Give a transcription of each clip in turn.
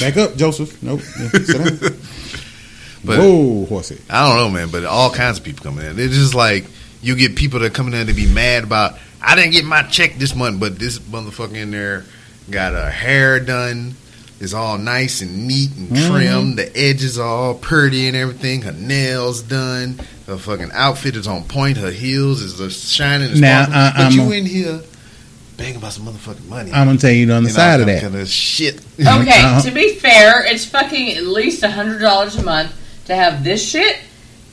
Back up, Joseph. Nope. Yeah, sit down. But Whoa, horsey. I don't know, man. But all kinds of people coming in. It's just like you get people that coming in to be mad about. I didn't get my check this month, but this motherfucker in there got her hair done. It's all nice and neat and Mm-hmm. trimmed. The edges are all pretty and everything. Her nails done. Her fucking outfit is on point. Her heels is uh, shining Now. I- but I'm you a- in here bang about some motherfucking money. I'm gonna tell you on the And side all of that. Kind of shit. Okay, Uh-huh. to be fair, it's fucking at least a hundred dollars a month to have this shit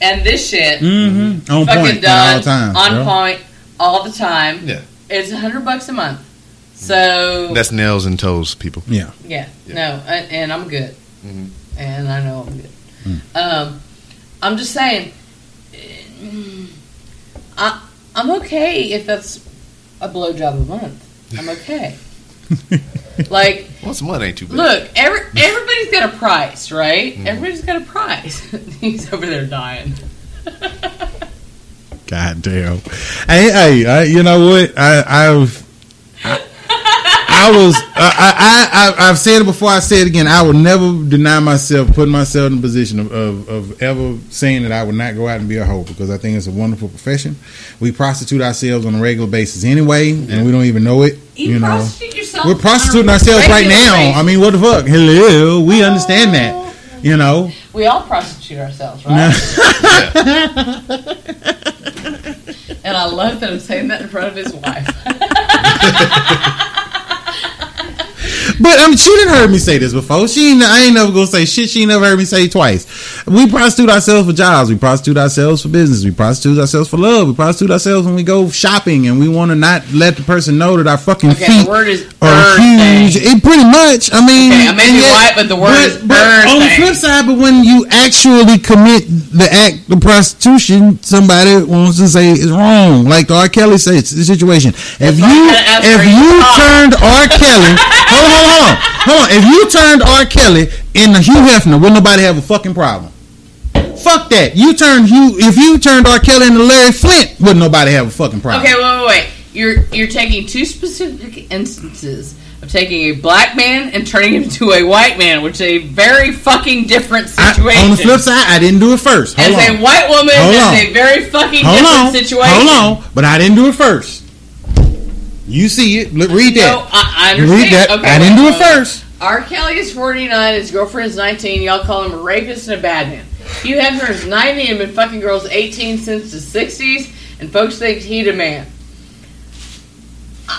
and this shit Mm-hmm. On fucking point done at all times. on bro. point all the time. Yeah. It's a hundred bucks a month. So That's nails and toes, people. Yeah. yeah, no, and, and I'm good, Mhm. and I know I'm good. Mm. Um, I'm just saying, mm, I I'm okay if that's a blowjob a month. I'm okay. like Once a month ain't too bad. Look, every, everybody's got a price, right? Mm-hmm. Everybody's got a price. He's over there dying. God damn. Hey, hey, I, you know what? I, I've, I, I was, I, I, I, I've said it before. I say it again. I will never deny myself, putting myself in a position of, of, of ever saying that I would not go out and be a hoe because I think it's a wonderful profession. We prostitute ourselves on a regular basis anyway, and we don't even know it. You, You, know, yourself. we're prostituting ourselves right now. I mean, what the fuck? Hello, we understand that. You know, we all prostitute ourselves, right? and I love that I'm saying that in front of his wife. But I mean, she didn't heard me say this before. She ain't, I ain't never gonna say shit. She ain't never heard me say twice. We prostitute ourselves for jobs. We prostitute ourselves for business. We prostitute ourselves for love. We prostitute ourselves when we go shopping and we want to not let the person know that our fucking Okay, feet the word is are huge. thing. It pretty much. I mean, Okay, I may be white, but the word but- is but burn On the flip side, but when you actually commit the act of prostitution, somebody wants to say it's wrong. Like R. Kelly says, the situation. If I you if you you turned R. Kelly, hold on, hold on, hold on. If you turned R. Kelly into Hugh Hefner, would nobody have a fucking problem? Fuck that. You turned Hugh. If you turned R. Kelly into Larry Flynt, would nobody have a fucking problem? Okay, wait, wait, wait. You're you're taking two specific instances of taking a black man and turning him into a white man, which is a very fucking different I- situation. on the flip side, I didn't do it first. Hold As on. a white woman, Hold that's on. a very fucking hold different on, situation. hold on, but I didn't do it first. You see it? Look, read No, that. I, I understand. read that. Okay, I didn't do it first. R. Kelly is 49, his girlfriend is 19. Y'all call him a rapist and a bad man. Hugh Hefner is 90 and been fucking girls 18 since the 60s, and folks think he's a man.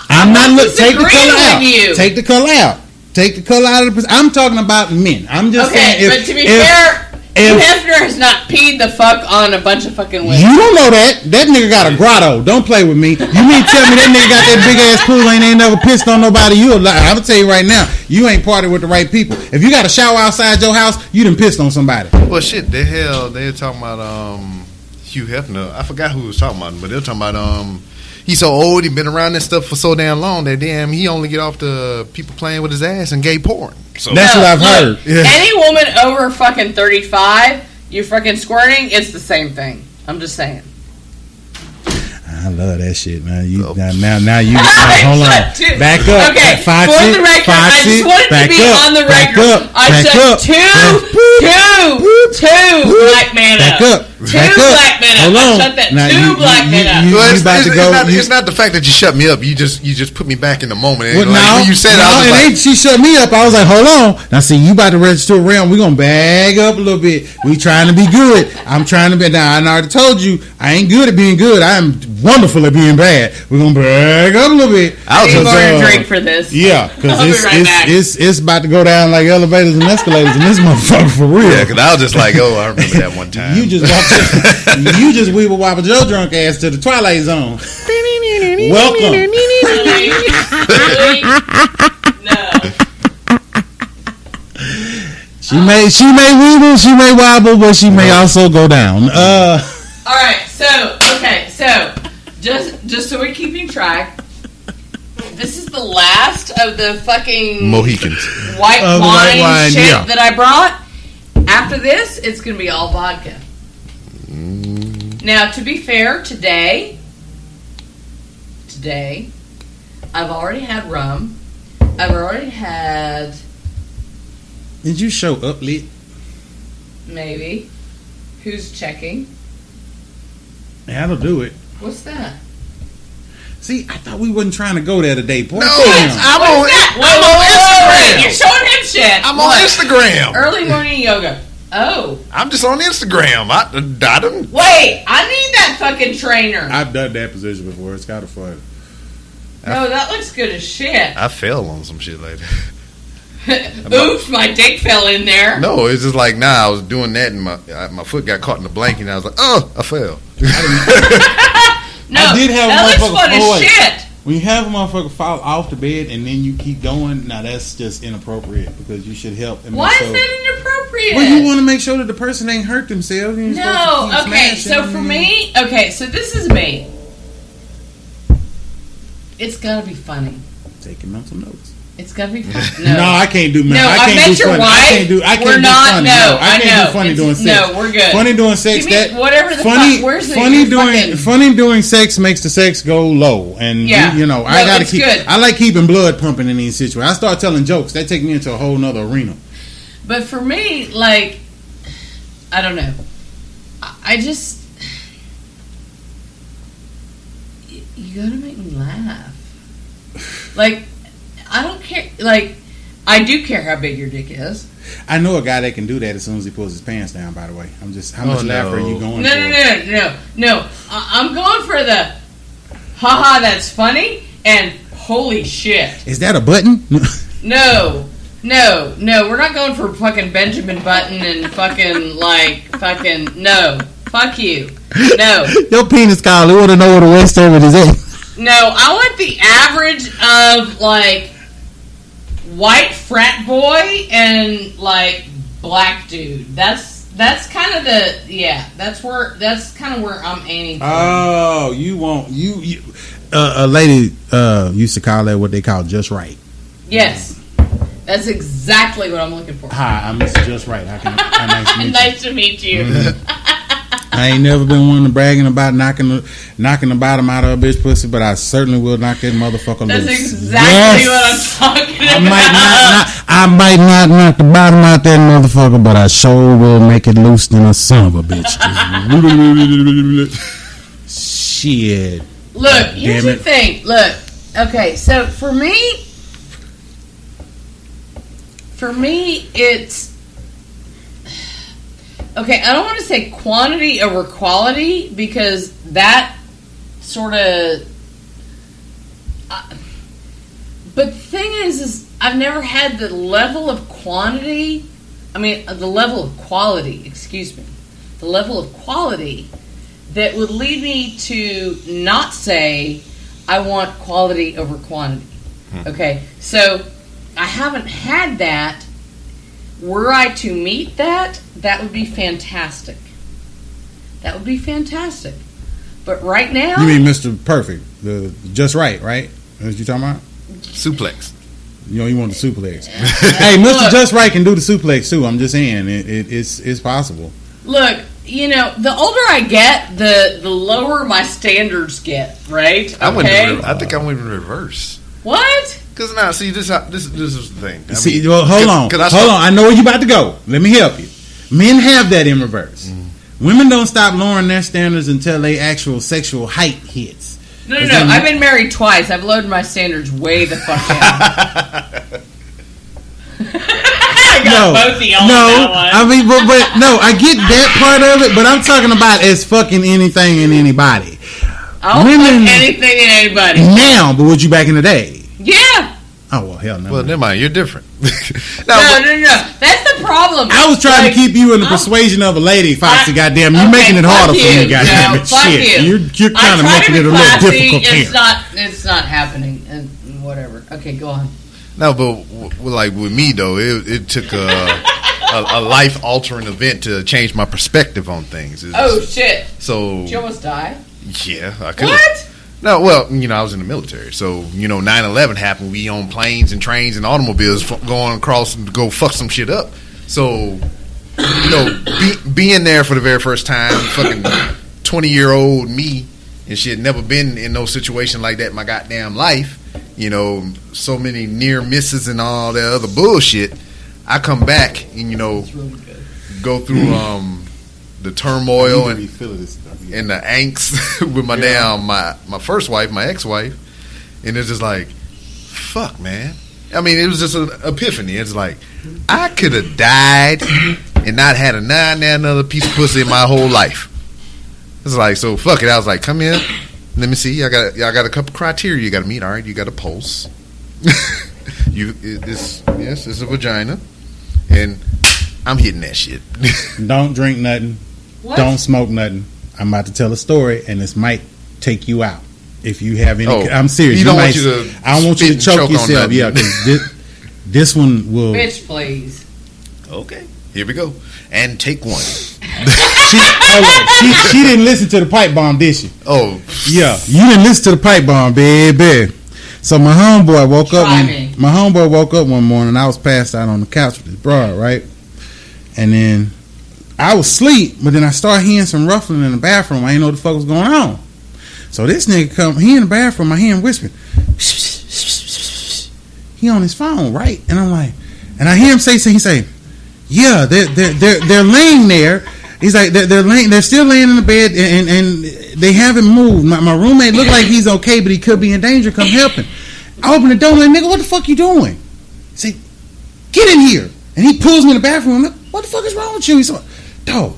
I'm not I'm look. Take the color out. you. Take the color out. Take the color out of the. I'm talking about men. I'm just Okay, saying. If, but to be if- fair, Hugh Hefner has not peed the fuck on a bunch of fucking women. You don't know that. That nigga got a grotto. Don't play with me. You mean tell me that nigga got that big ass pool and ain't never pissed on nobody? You a lie. I'm gonna tell you right now. You ain't parted with the right people. If you got a shower outside your house, you done pissed on somebody. Well, shit, the hell they were talking about um Hugh Hefner. I forgot who was talking about, him, but they were talking about um he's so old, he been around this stuff for so damn long that damn he only get off the people playing with his ass and gay porn. So That's No, what I've look, heard. Yeah. Any woman over fucking 35, you fucking squirting, it's the same thing. I'm just saying. I love that shit, man. You Oh. now, now, now you now, hold on. Two- Back up. Okay, Foxxy, for the record, I just wanted to be up, on the back record. up, I back said up, two, back- two, two black men Back up. up. Two Back up. black men up. Hold I on. shut that Now, two you- black you- men up. you- Well, it's, about it's- to it's not, you- it's not the fact that you shut me up. You just you just put me back in the moment. And Well, like, now, when you said it, now, I was and like, she shut me up. I was like, hold on. Now, see, you about to register a realm. We're going to bag up a little bit. We trying to be good. I'm trying to be. Now, I already told you, I ain't good at being good. I am wonderful at being bad. We're going to bag up a little bit. I was I need just, more to uh, drink for this. Yeah, because I'll be it's, right it's, back. it's, it's about to go down like elevators and escalators in this motherfucker for real. yeah, because I was just like, oh, I remember that one time. You just walked, you just weeble wobble Joe drunk ass to the Twilight Zone. Welcome. Really? Really? She may she may weeble, she may wobble, but she may also go down. Uh, All right. So okay. So just just so we're keeping track, this is the last of the fucking Mohicans. white Of the wine, white wine, shit yeah. that I brought. After this, it's gonna be all vodka. Now, to be fair, today, today, I've already had rum. I've already had Did you show up lit? Maybe. Who's checking? That'll do it. What's that? See, I thought we wasn't trying to go there today. Boy, No, damn. I'm on, What's? I'm Wait, on wait, wait, wait, You're showing him shit. I'm What? on Instagram. Early morning yoga. Oh, I'm just on Instagram. I, I don't. wait! I need that fucking trainer. I've done that position before. It's kind of fun. no, that looks good as shit. I fell on some shit later. Oops, my dick fell in there. No, it's just like nah. I was doing that and my I, my foot got caught in the blanket and I was like, oh, I fell. No, I did have a that looks motherfucker fun as oh, away. shit. When you have a motherfucker fall off the bed and then you keep going, now that's just inappropriate because you should help. And Why is sure- that inappropriate? Well, you want to make sure that the person ain't hurt themselves. You ain't supposed to no, okay. So for me, okay. So this is me. It's gotta be funny. taking mental notes. It's gotta be funny. No, No, I can't do. No, I I can't met do your funny. wife. I can't do. I can't We're do not- funny. no, I I can't know. do funny It's- doing sex. no, we're good. Funny doing sex. Give me that whatever the funny. fuck- where's funny your doing. fucking- Funny doing sex makes the sex go low, and Yeah. you, you know No, I gotta keep. good. I like keeping blood pumping in these situations. I start telling jokes. That take me into a whole nother arena. But for me, like, I don't know. I, I just. y- You gotta make me laugh. Like, I don't care. Like, I do care how big your dick is. I know a guy that can do that as soon as he pulls his pants down. By the way, I'm just how Oh, much laughter are you going no, for? no, no, no, no. I, I'm going for the, haha, that's funny, and holy shit. Is that a button? No, no, no. We're not going for fucking Benjamin Button and fucking like fucking no. Fuck you. No, Your penis call. They want to know where the west of it is at. no. I want the average of like white frat boy and like black dude. That's that's kind of the yeah. That's where that's kind of where I'm aiming for. Oh, you want you, you uh, a lady uh, used to call that what they call just right. yes, that's exactly what I'm looking for. Hi, I'm Mr. Just Right. How can I, nice to meet you. nice to meet you. I ain't never been one to bragging about knocking the knocking the bottom out of a bitch pussy, but I certainly will knock that motherfucker That's loose. That's exactly Yes. what I'm talking I about. might not, not I might not knock the bottom out that motherfucker, but I sure will make it loose than a son of a bitch. Shit. Look, here's damn the thing. Look, okay, so for me, for me, it's okay. I don't want to say quantity over quality because that sort of. but the thing is, is I've never had the level of quantity. I mean, uh, the level of quality. Excuse me, the level of quality that would lead me to not say I want quality over quantity. Okay, so I haven't had that. Were I to meet that, that would be fantastic. That would be fantastic. But right now, You mean Mr. Perfect, the just right, right? That's what you talking about? Suplex. You know, you want the suplex. hey, Mr. Look. Just Right can do the suplex too. I'm just saying, it, it, it's it's possible. look, you know, the older I get, the the lower my standards get. Right? I went. Okay. In re- I think I went in reverse. what? Cause now, see this. This this is the thing. I See, mean, well, hold 'cause- on, 'cause I hold saw- on. I know where you about to go. Let me help you. Men have that in reverse. Mm. Women don't stop lowering their standards until they actual sexual height hits. No, no, no. that- I've been married twice. I've lowered my standards way the fuck down. I No, both of no. that one. I mean, but, but no, I get that part of it, but I'm talking about as fucking anything and anybody I'll women- fuck anything and anybody. now. But would you back in the day? Yeah. Oh well, hell no. Well, never mind. You're different. No, now, no, no. That's the problem. I was trying Like, to keep you in the I'm- persuasion of a lady, Foxxy. I- goddamn, you're okay, making it fuck harder for me. Goddamn No, it, fuck shit. you. You're you're kind of making it a little classy. difficult. It's Camp. not. It's not happening. And whatever. Okay, go on. no, but w- w- like with me though, it, it took a, a, a life altering event to change my perspective on things. It's- Oh shit! so Did you almost die? yeah, I could. What? No, well, you know, I was in the military, so you know, 9-11 happened. We on planes and trains and automobiles f- going across and go fuck some shit up. So, you know, be, being there for the very first time, fucking twenty year old me and shit, never been in no situation like that in my goddamn life. You know, so many near misses and all that other bullshit. I come back and you know really go through um the turmoil and feel this stuff. and the angst with my Yeah. damn my my first wife, my ex wife, and it's just like, fuck, man. I mean, it was just an epiphany. It's like I could have died and not had a nine that another piece of pussy in my whole life. It's like so fuck it. I was like, come here, let me see. I got I got a couple criteria you got to meet. All right, you got a pulse. you it- this yes, it's a vagina, and I'm hitting that shit. Don't drink nothing. What? Don't smoke nothing. I'm about to tell a story, and this might take you out. If you have any, Oh, I'm serious. he don't might- want you to I don't want you to choke, choke yourself. Yeah, Yeah, 'cause this, this one will. Bitch, please. okay, here we go, and take one. She, oh, hold on. she, she didn't listen to the pipe bomb, did she? Oh, Yeah, you didn't listen to the pipe bomb, baby. So my homeboy woke up. Try One, me. my homeboy woke up one morning. I was passed out on the couch with his broad, right? And then I was asleep, but then I started hearing some ruffling in the bathroom. I didn't know what the fuck was going on. So this nigga come, he in the bathroom. I hear him whispering. He on his phone, right? And I'm like, and I hear him say, something, he say, yeah, they're they're they're, they're laying there. He's like they're, they're laying, they're still laying in the bed, and and they haven't moved. My, my roommate looked like he's okay, but he could be in danger. Come help him. I open the door, like nigga, what the fuck you doing? He say, get in here, and he pulls me in the bathroom. I'm like, what the fuck is wrong with you? He's like, dog.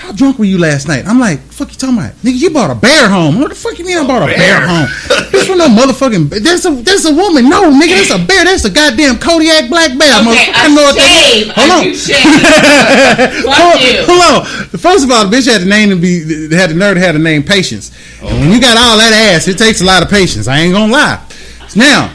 How drunk were you last night? I'm like, fuck you talking about? Nigga, you bought a bear home. What the fuck you mean I bought a bear, bear. home? This from no motherfucking there's a there's a woman. No, nigga, that's a bear. That's a goddamn Kodiak black bear. Okay, a know what that is. Hold on. Fuck hold, you. hold on. First of all, the bitch had the name to be had the nerve to have the name patience. And when you got all that ass, it takes a lot of patience. I ain't gonna lie. Now,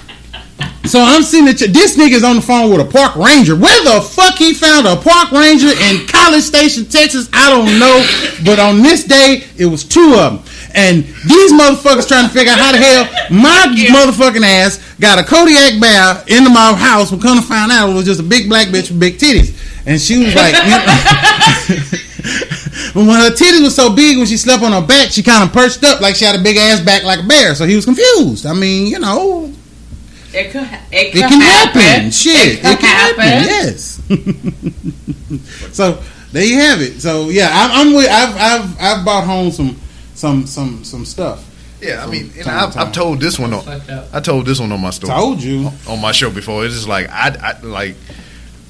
so I'm seeing that this nigga's on the phone with a park ranger. Where the fuck he found a park ranger in College Station, Texas? I don't know. But on this day, it was two of them. And these motherfuckers trying to figure out how the hell my motherfucking ass got a Kodiak bear into my house. We're gonna find out it was just a big black bitch with big titties. And she was like, but when her titties was so big, when she slept on her back, she kind of perched up like she had a big ass back like a bear. So he was confused. I mean, you know, It could. It, could it can happen. happen. Shit, It, could happen. Yes. so there you have it. So yeah, I'm, I'm with. I've I've I've bought home some some some some stuff. yeah. I mean, and I've. I've told this one on. I told this one on my story. Told you. on my show before. It's just like I, I like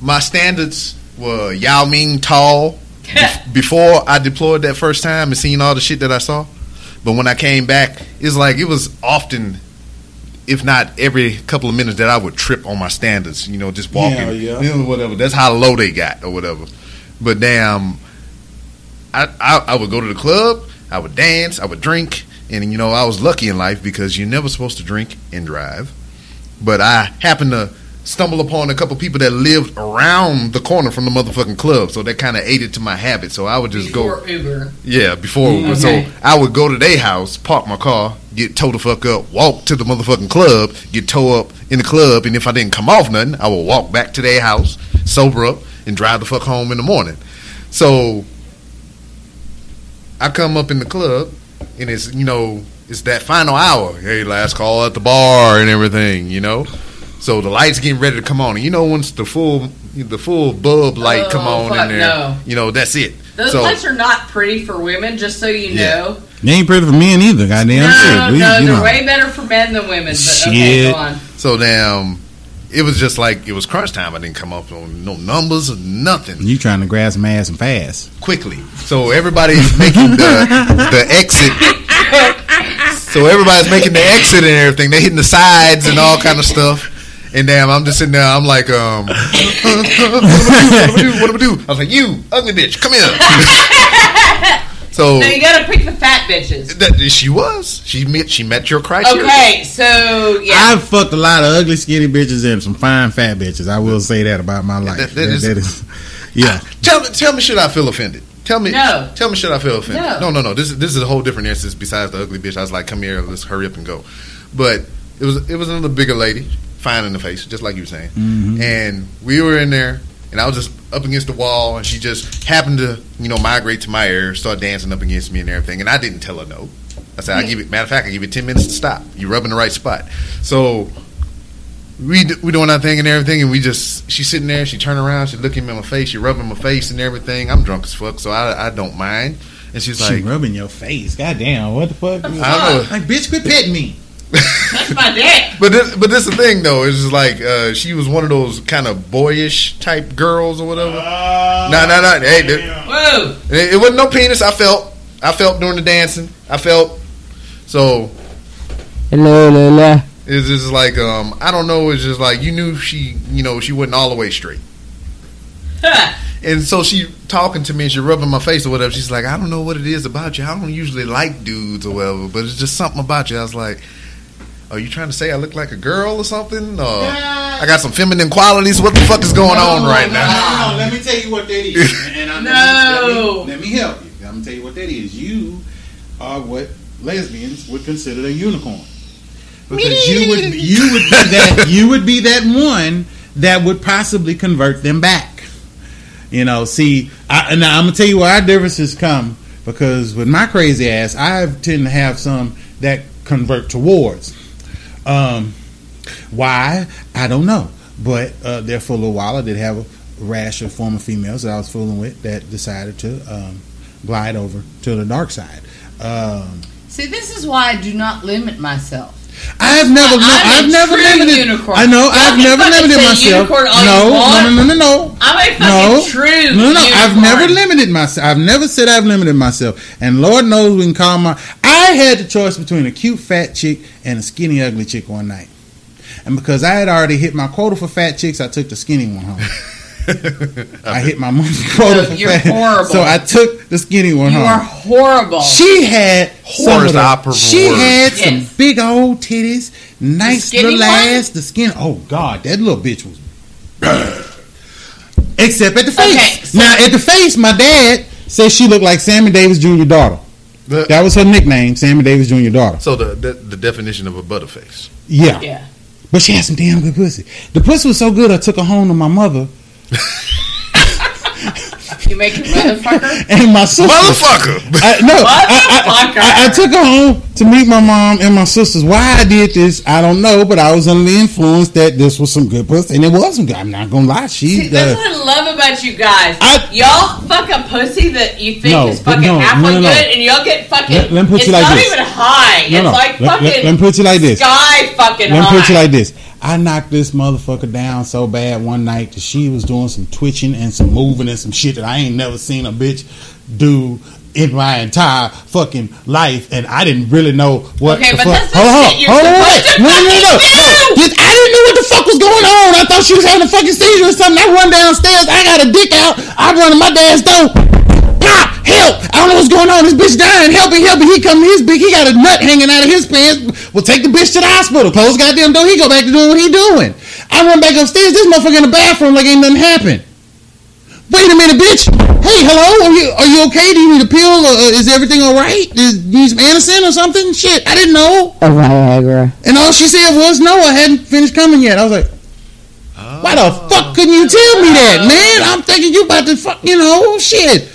my standards were Yao Ming tall before I deployed that first time and seen all the shit that I saw. But when I came back, it's like it was often, if not every couple of minutes, that I would trip on my standards. You know, just walking, Yeah, yeah. you know, whatever. That's how low they got or whatever. But damn, I, I I would go to the club, I would dance, I would drink, and you know I was lucky in life because you're never supposed to drink and drive. But I happened to stumble upon a couple people that lived around the corner from the motherfucking club, so that kind of aided to my habit. So I would just go, Uber. yeah, before Mm, so. I would go to their house, park my car, get towed the fuck up, walk to the motherfucking club, get towed up in the club, and if I didn't come off nothing, I would walk back to their house, sober up, and drive the fuck home in the morning. So I come up in the club, and it's you know it's that final hour. Hey, last call at the bar and everything, you know. So the lights getting ready to come on, and you know once the full the full bulb light Oh, come on in there, no. you know that's it. Those so lights are not pretty for women, just so you Yeah. know. They ain't pretty for men either. Goddamn no, shit. We- no, you they're know. way better for men than women. But okay, Shit. go on. So damn, it was just like it was crunch time. I didn't come up on no numbers or nothing You trying to grab some ass and fast? quickly. So everybody's making the the exit. So everybody's making the exit and everything. They hitting the sides and all kind of stuff. And damn, I'm just sitting there. I'm like, um, what am I do? What am I do? I was like, you ugly bitch, come here. so No, you gotta pick the fat bitches. that, she was. She met. She met your criteria. Okay, so yeah, I've fucked a lot of ugly, skinny bitches and some fine, fat bitches. I will say that about my life. That- that That- is- that is, yeah. Tell me, tell me, should I feel offended? Tell me, No. Tell me, should I feel offended? No. no, no. no. This is this is a whole different instance besides the ugly bitch. I was like, come here, let's hurry up and go. But it was it was another bigger lady, fine in the face, just like you were saying. Mhm. And we were in there, and I was just up against the wall, and she just happened to you know migrate to my area, start dancing up against me and everything. And I didn't tell her no. I said, I give it. Matter of fact, I give you ten minutes to stop. You rub in the right spot. So we we doing our thing and everything, and we just she's sitting there. She turn around, she looking me in my face, she rubbing my face and everything. I'm drunk as fuck, so I I don't mind. And she's She like, rubbing your face. Goddamn, what the fuck? I don't know. Like, bitch, quit petting me. That's my dick. But this, but this the thing though. It's just like uh, she was one of those kind of boyish type girls or whatever. No, no, no. Hey, dude. Whoa. It, it wasn't no penis. I felt. I felt during the dancing. I felt. So Hello, la, la. it's just like um I don't know. It's just like you knew she you know she wasn't all the way straight. And so she talking to me and she rubbing my face or whatever. She's like, I don't know what it is about you. I don't usually like dudes or whatever, but it's just something about you. I was like, Are you trying to say I look like a girl or something? Or I got some feminine qualities. What the fuck is going on Oh, right my now? God. No, let me tell you what that is. And I, No. Let me, let me help you. I'm gonna tell you what that is. You are what lesbians would consider a unicorn. Because you would you would be that you would be that one that would possibly convert them back. You know, see, I, now I'm gonna tell you where our differences come because with my crazy ass, I tend to have some that convert towards. Um, why I don't know, but uh, there for a little while I did have a rash of former females that I was fooling with that decided to um, glide over to the dark side. Um, See, this is why I do not limit myself. I've never, I've never limited. unicorn. I know I've never limited myself. No, no, no, no, no, no. I'm a fucking true no, no. I've never limited myself. I've never said I've limited myself. And Lord knows we can call my. I had the choice between a cute fat chick and a skinny ugly chick one night. And because I had already hit my quota for fat chicks, I took the skinny one home. I hit my quota No, you're horrible. So I took the skinny one You home. are horrible. She had some the the- She word. had some big old titties, nice skinny little one? ass. The skin. Oh God, that little bitch was. Except at the face. Okay, so- now at the face, my dad said she looked like Sammy Davis Jr. daughter. The- That was her nickname, Sammy Davis Jr. daughter. so the, the the definition of a butterface. Yeah. yeah. but she had some damn good pussy. The pussy was so good, I took her home to my mother You make a motherfucker. and my sister. Motherfucker. I, no, I, I, I, I took her home to meet my mom and my sisters. Why I did this, I don't know, but I was under the influence that this was some good pussy, and it was some good. I'm not gonna lie, she. See, that's Uh, what I love about you guys. I- y'all fuck a pussy that you think No, is fucking no, halfway no, no, no. good, and y'all get fucking. Let- let me put it's you like not this. even high. no, it's no. like let, fucking let, let me put you like this. sky fucking Let me high. put you like this. I knocked this motherfucker down so bad one night that she was doing some twitching and some moving and some shit that I ain't never seen a bitch do in my entire fucking life, and I didn't really know what Okay, the but fuck. that's the hold on, shit hold on, wait. to no, no, no, no, fucking do. This- I didn't know what the fuck was going on. I thought she was having a fucking seizure or something. I run downstairs. I got a dick out. I run to my dad's door. Pop! Help! I don't know what's going on. This bitch dying. Help me! Help me! He come. His big. He got a nut hanging out of his pants. Well, take the bitch to the hospital. Close goddamn door. He go back to doing what he doing. I run back upstairs. This motherfucker in the bathroom like ain't nothing happened. Wait a minute, bitch. Hey, hello. Are you are you okay? Do you need a pill? Or, uh, is everything all right? Is, you need some Anacin or something? Shit, I didn't know. A Viagra. And all she said was, "No, I hadn't finished coming yet." I was like, "Why the fuck couldn't you tell me that, man? I'm thinking you about to fuck, you know, shit.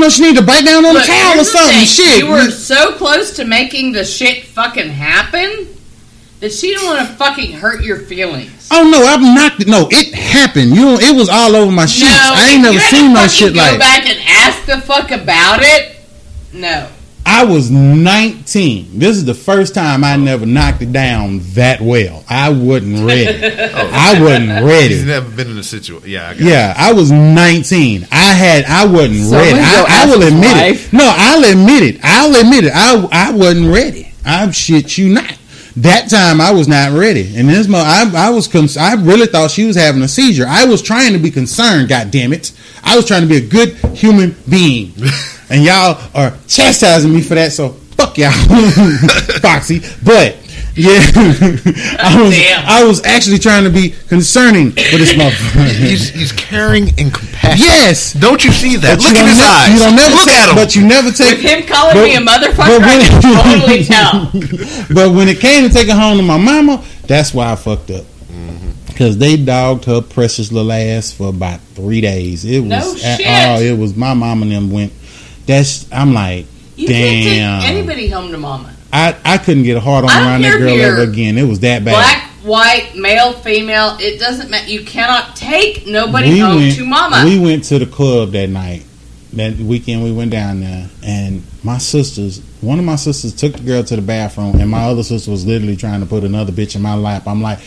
Know she need to bite down on Look, the towel or something. thing. Shit. You were so close to making the shit fucking happen that she didn't want to fucking hurt your feelings. oh no, I've knocked it. No, it happened. You it was all over my sheets. I ain't never you seen no fucking shit go like. back and ask the fuck about it. No. I was 19. This is the first time I never knocked it down that well. I wasn't ready. Oh. I wasn't ready. He's ready. never been in a situation. Yeah, I got Yeah, I was 19. I had, I wasn't Someone ready. I, I will admit wife. it. No, I'll admit it. I'll admit it. I, I wasn't ready. I'm shit you not. That time I was not ready, and this mo- I, I was cons- I really thought she was having a seizure. I was trying to be concerned. God damn it! I was trying to be a good human being, and y'all are chastising me for that. So fuck y'all, Foxxy. But yeah, I was Damn. I was actually trying to be concerning for this motherfucker. He's, he's caring and compassionate. yes, Don't you see that? but Look at his ne- eyes. You don't never Look take, at him. but you never take With him calling but- me a but motherfucker, when- I can totally tell. but when it came to taking home to my mama, that's why I fucked up. Mm-hmm. Cause they dogged her precious little ass for about three days. It was No shit. oh, it was my mom and them went. That's I'm like, You damn. can't take anybody home to mama. I I couldn't get a hard on around that girl ever again. It was that bad. Black, white, male, female. It doesn't matter. You cannot take nobody we home went, to mama. We went to the club that night. That weekend we went down there, and my sisters, one of my sisters took the girl to the bathroom, and my other sister was literally trying to put another bitch in my lap. I'm like,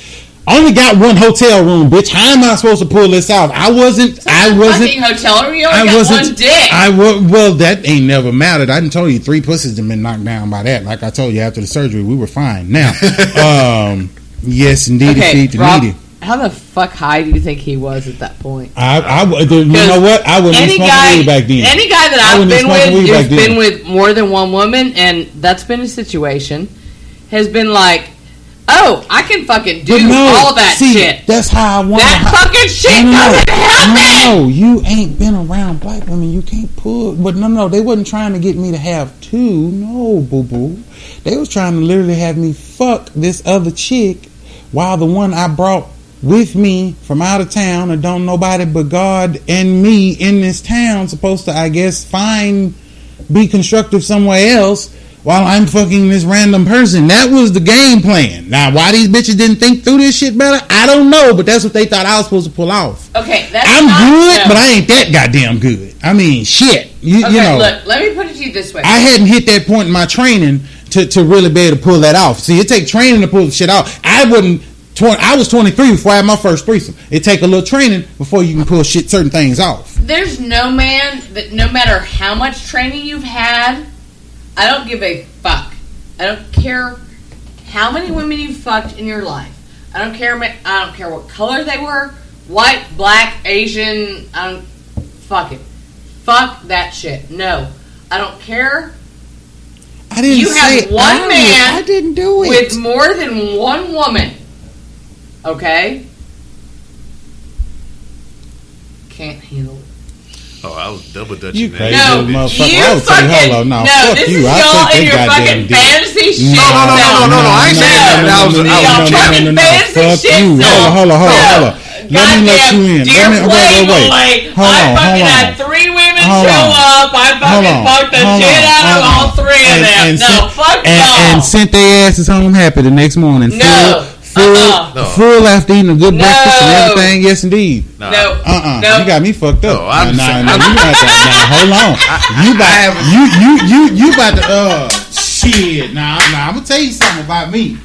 I only got one hotel room, bitch. How am I supposed to pull this out? I wasn't. I wasn't. Fucking hotel room. I got wasn't. one dick. I was. Well, that ain't never mattered. I didn't told you three pussies have been knocked down by that. Like I told you after the surgery, we were fine. Now, um, yes, indeed, Okay, feed the Rob, needy. how the fuck high do you think he was at that point? I, I, would- you know what? I wouldn't be any smoking guy, weed back then. any guy that I I've been smoke with weed back Who's then. been with more than one woman, and that's been a situation, has been like, oh, I can fucking do no, all that see, shit. That's how I want. That fucking shit no, no, doesn't happen. no, you ain't been around black women. You can't pull. But no, no, they wasn't trying to get me to have two. No, boo boo. They was trying to literally have me fuck this other chick, while the one I brought with me from out of town, and don't nobody but God and me in this town supposed to, I guess, find be constructive somewhere else. While I'm fucking this random person, that was the game plan. Now, why these bitches didn't think through this shit better, I don't know. But that's what they thought I was supposed to pull off. Okay, that's I'm not, good, no. but I ain't that goddamn good. I mean, shit. You, Okay, you know, look. Let me put it to you this way. I hadn't hit that point in my training to, to really be able to pull that off. See, it take training to pull the shit off. I wouldn't. 20, I was 23 before I had my first threesome. It take a little training before you can pull shit certain things off. There's no man that no matter how much training you've had, I don't give a fuck. I don't care how many women you've fucked in your life. I don't care. I don't care what color they were, white, black, Asian. I don't fuck it. Fuck that shit. No, I don't care. I didn't You have one I, man I didn't do it. With more than one woman, okay, can't handle it. Oh, I was double dutching You that. crazy No, motherfucker. you I would tell you, fucking hold on, no, no. fuck this you. is I'll y'all take and that your goddamn fucking dick. fantasy shit. No, no, no, no, no, no, I ain't saying that. That was- I was- Y'all fucking fantasy Fuck shit. you. No, Hold on, hold on, hold on, hold on. Let me let Goddamn, you in. Dear Let me- wait, wait, wait. Playboy, Hold I on, fucking hold on. had three women Hold show on. up. I fucking on, fucked the hold shit on, out of all on. three of them. and no, sent- fuck and, y'all. and sent their asses home happy the next morning. No. Full, full, Uh-uh. Full after eating a good No. breakfast and everything. Yes, indeed. No, Uh uh no. You got me fucked up. No, I'm nah, saying- nah, you got that. Now, hold on. You about you you you you about to uh shit. Now, now I'm gonna tell you something about me.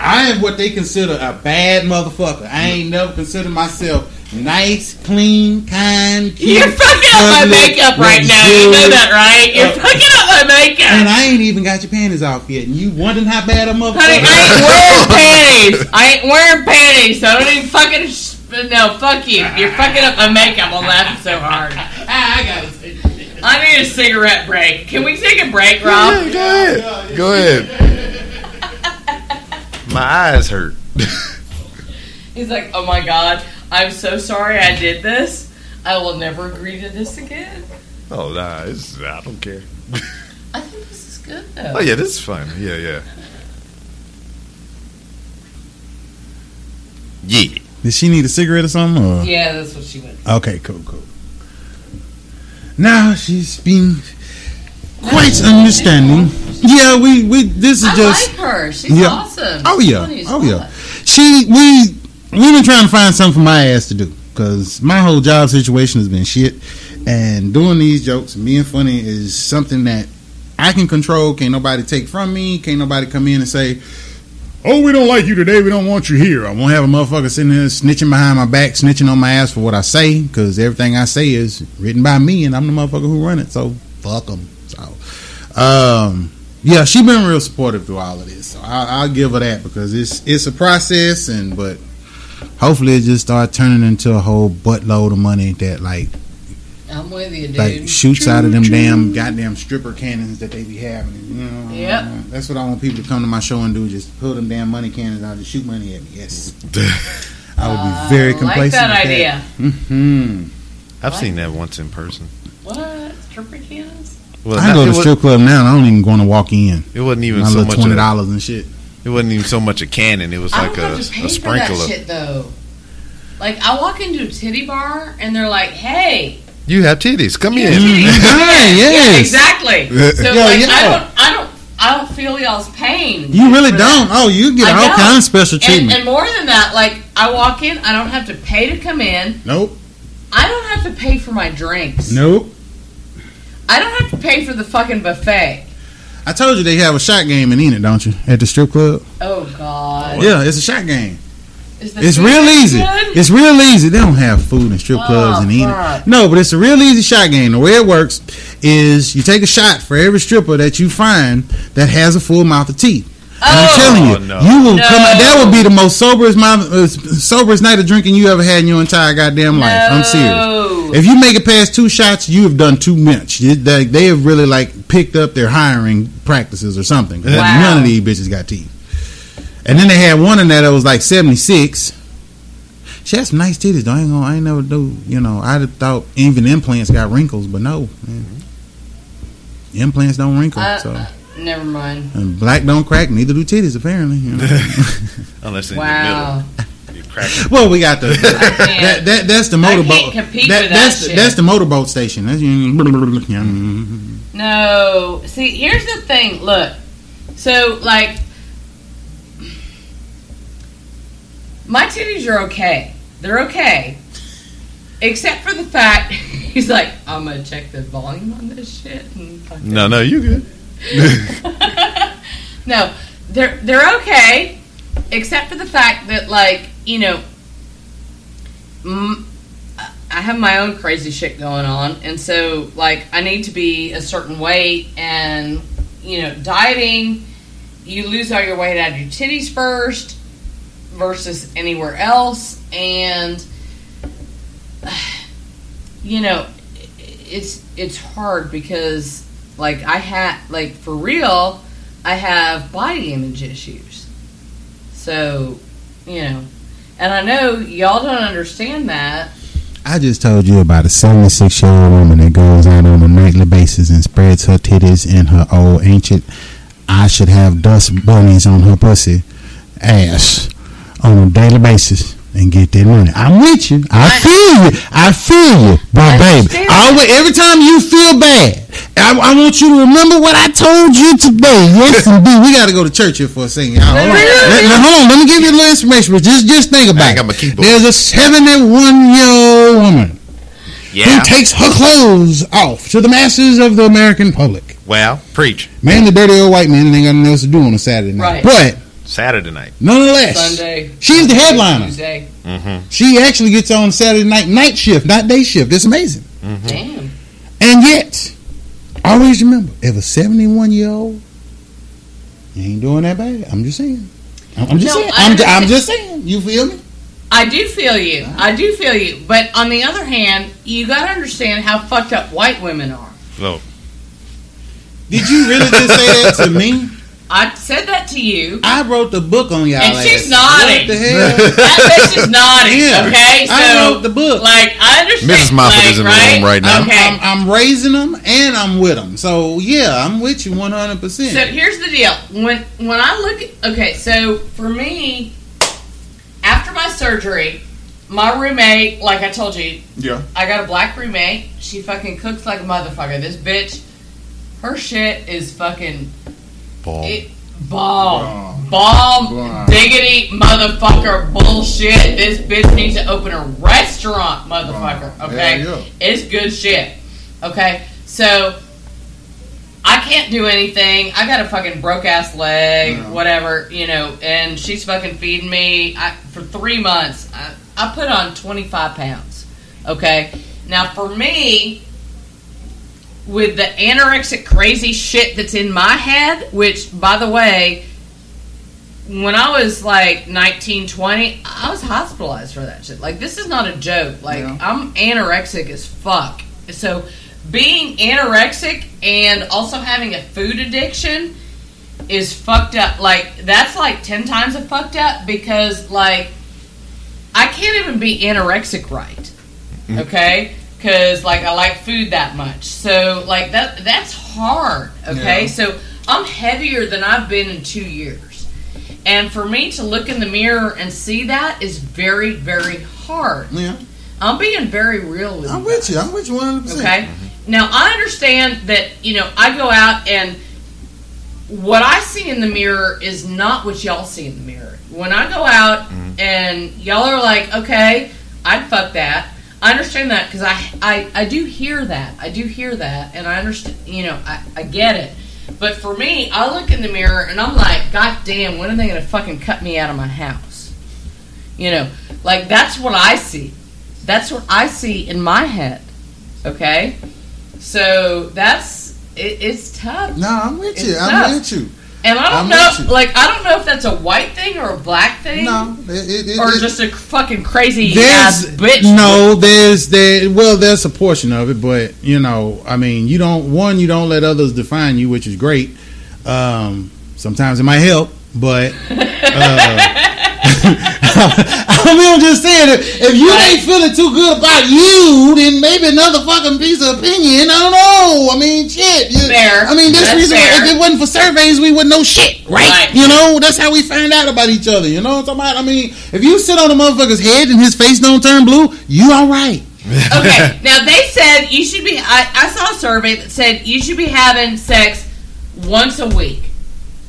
I am what they consider a bad motherfucker. I ain't never considered myself nice, clean, kind. Cute, You're fucking up my makeup right now. You know that, right? You're Uh, fucking up my makeup. And I ain't even got your panties off yet. And you wondering how bad a motherfucker Honey, I ain't wearing panties. I ain't wearing panties, so I don't even fucking. Sh- no, fuck you. You're fucking up my makeup. I'm laughing so hard. I got it. I need a cigarette break. Can we take a break, Rob? Yeah, go ahead. Go ahead. My eyes hurt. He's like, oh my god, I'm so sorry I did this. I will never agree to this again. Oh nah, it's, I don't care. I think this is good though. Oh yeah, this is fun. Yeah, yeah. Yeah. Did she need a cigarette or something? Or? Yeah, that's what she went. Okay, cool, cool. Now she's been quite understanding. Yeah, we we this is I just like her. She's Yeah. awesome. oh yeah, oh yeah. She we we've been trying to find something for my ass to do because my whole job situation has been shit, and doing these jokes and being funny is something that I can control. Can't nobody take from me. Can't nobody come in and say. Oh, we don't like you today. We don't want you here. I won't have a motherfucker sitting there snitching behind my back, snitching on my ass for what I say, because everything I say is written by me, and I'm the motherfucker who run it. So fuck them. So, um, yeah, she been real supportive through all of this. So I, I'll give her that because it's it's a process, and but hopefully it just start turning into a whole buttload of money that like I'm with you, dude. like shoots out of them damn goddamn stripper cannons that they be having. You know, Yep. that's what I want people to come to my show and do. Just pull them damn money cannons out and shoot money at me. Yes, I would be very I like complacent. that with idea. Hmm. I've seen that once in person. What? Stripper cannons? Well, I not- go to was- strip club now. and I don't even want to walk in. It wasn't even My so little much. twenty dollars and shit. It wasn't even so much a cannon. It was I like don't a, have to pay a for sprinkler. that shit though. Like I walk into a titty bar and they're like, "Hey, You have titties. Come in. have titties." Right, Yeah, exactly. So Yeah, like, yeah. I don't, I don't, I don't feel feel y'all's pain. You really don't. that. Oh, you get I all don't. kinds of special And, treatment. and more than that, like I walk in, I don't have to pay to come in. nope. I don't have to pay for my drinks. Nope. I don't have to pay for the fucking buffet. I told you they have a shot game in Enid, don't you? At the strip club. Oh God! Yeah, it's a shot game. It's real easy. good? It's real easy. They don't have food in strip clubs Oh, in Enid. fuck. No, but it's a real easy shot game. The way it works is you take a shot for every stripper that you find that has a full mouth of teeth. And I'm Oh. telling you, Oh, no. you will No. come out. That will be the most soberest mouth, uh, soberest night of drinking you ever had in your entire goddamn life. I'm serious. If you make it past two shots, you have done too much. You- They, they have really like picked up their hiring practices or something. Wow. None of these bitches got teeth. And then they had one in there that was like 76. She had some nice titties. Though. I ain't gonna. I ain't never do. You know, I'd thought even implants got wrinkles, but no. Man. Implants don't wrinkle. Uh, so Never mind. and black don't crack. Neither do titties apparently. You know? Unless in Wow. the middle. You well, we got the I that, that that's the I motorboat. can't compete that, with that that's shit. that's the motorboat station. That's No. See, here's the thing. Look. So, like, my titties are okay. They're okay. Except for the fact he's like, I'm gonna check the volume on this shit. And No, no, you good. no, they're they're okay, except for the fact that like you know, mm, I have my own crazy shit going on, and so like I need to be a certain weight, and you know, dieting, you lose all your weight out of your titties first versus anywhere else, and you know, it's it's hard because like I had like for real, I have body image issues. So, you know, and I know y'all don't understand that. I just told you about a 76 year old woman that goes out on a nightly basis and spreads her titties in her old ancient I should have dust bunnies on her pussy ass on a daily basis and get that money. I'm with you. I, I- feel you. I feel you. But I baby, always, every time you feel bad, I, I want you to remember what I told you today. Yes, indeed. We got to go to church here for a second. y'all. Hold on. Let, let- hold on. Let me give you a little information. But just, just think I about ain't got my it. keyboard. There's a 71 year old woman who takes her clothes off to the masses of the American public. Well, preach. Man, the dirty old white man ain't got nothing else to do on a Saturday night. Right. But Saturday night. nonetheless, Sunday. she's the headliner. Tuesday. Mm-hmm. She actually gets on Saturday night night shift, not day shift. It's amazing. Damn. And yet, always remember, if a 71 year old, you ain't doing that bad. I'm just saying. I'm, I'm just No, saying. I I'm, ju- I'm just saying. You feel me? I do feel you. I do feel you. But on the other hand, you got to understand how fucked up white women are. No. Did you really just say that to me? I said that to you. I wrote the book on y'all. And ass. she's nodding. What the hell? That bitch is nodding. Yeah. Okay, so I wrote the book. like I understand. Mrs. Moffat like, is in the right? room right now. Okay. I'm, I'm raising them and I'm with them. So yeah, I'm with you 100. percent So here's the deal. When when I look at okay, so for me, after my surgery, my roommate, like I told you, Yeah. I got a black roommate. She fucking cooks like a motherfucker. This bitch, her shit is fucking Paul. it, bomb, Bomb. bomb, Bomb. diggity motherfucker bullshit. This bitch needs to open a restaurant, motherfucker. Bomb. Okay, Yeah, yeah. it's good shit. Okay, so I can't do anything. I got a fucking broke ass leg, Yeah. whatever, you know, and she's fucking feeding me. I, for three months, I, I put on 25 pounds. Okay, now for me, with the anorexic crazy shit that's in my head, which, by the way, when I was like 19, 20, I was hospitalized for that shit. Like, this is not a joke. Like, Yeah. I'm anorexic as fuck. So, being anorexic and also having a food addiction is fucked up. Like, that's like 10 times a fucked up because, like, I can't even be anorexic right. Mm-hmm. Okay? Because, like, I like food that much. So, like, that that's hard. Okay? Yeah. So, I'm heavier than I've been in two years. And for me to look in the mirror and see that is very, very hard. Yeah. I'm being very real with you. I'm you. with you. I'm with you 100. Okay. Now I understand that you know I go out and what I see in the mirror is not what y'all see in the mirror. When I go out mm-hmm. and y'all are like, okay, I'd fuck that. I understand that because I, I I do hear that. I do hear that, and I understand. You know, I, I get it. But for me, I look in the mirror and I'm like, God damn, when are they gonna fucking cut me out of my house? You know, like that's what I see. That's what I see in my head. Okay, so that's it, it's tough. No, I'm with It's you. I'm with you. And I don't I'm know, like I don't know if that's a white thing or a black thing, No, it, it, or it- just a fucking crazy ass bitch. no there's there well there's a portion of it but you know i mean you don't one you don't let others define you which is great um sometimes it might help but uh I mean, I'm just saying, if, if you Right. ain't feeling too good about you, then maybe another fucking piece of opinion. I don't know. I mean, shit. You, Fair. I mean, this That's reason, fair. if it wasn't for surveys, we wouldn't know shit, right? Right. You know, that's how we find out about each other. You know what I'm talking about? I mean, if you sit on a motherfucker's head and his face don't turn blue, you all right. okay, now they said you should be. I, I saw a survey that said you should be having sex once a week,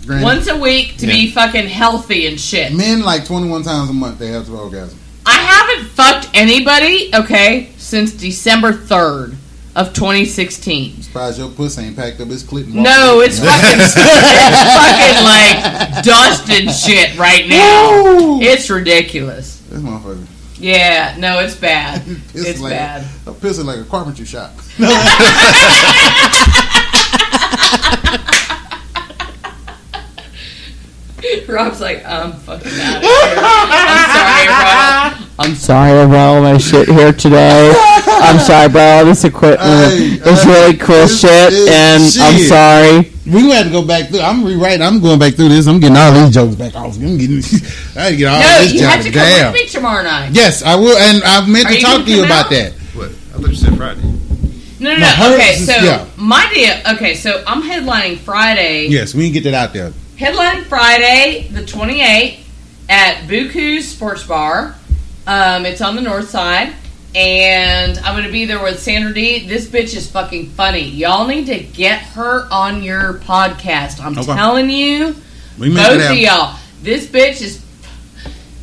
Granted, once a week to be fucking healthy and shit. men like 21 times a month they have to orgasm. I haven't fucked anybody, okay, since December third of 2016. Surprised your pussy ain't packed up his clit. No, it's fucking, it's fucking like dust and shit right now. Woo! It's ridiculous. This motherfucker. Yeah, no, it's bad. It's It's like bad. A pissing like a carpentry shop. Rob's like, I'm fucking out of here. I'm sorry, Rob. I'm sorry about all my shit here today. I'm sorry about all this equipment. Hey, it's hey, uh, really cool it's- shit, it's and I'm sorry. We gonna have to go back through. I'm rewriting. I'm going back through this. I'm getting all these jokes back off. I'm getting. I had to get all No, this you have to come down. with me tomorrow night. Yes, I will, and I meant Are to talk gonna you about out? that. What? I thought you said Friday. No, no, No, no. Okay, so yeah. my deal. Okay, so I'm headlining Friday. Yes, we can get that out there. Headlining Friday, the 28th, at Buku's Sports Bar. Um, it's on the north side. And I'm going to be there with Sandra D. This bitch is fucking funny. Y'all need to get her on your podcast. I'm Okay. telling you, We both it of happen. y'all. This bitch is.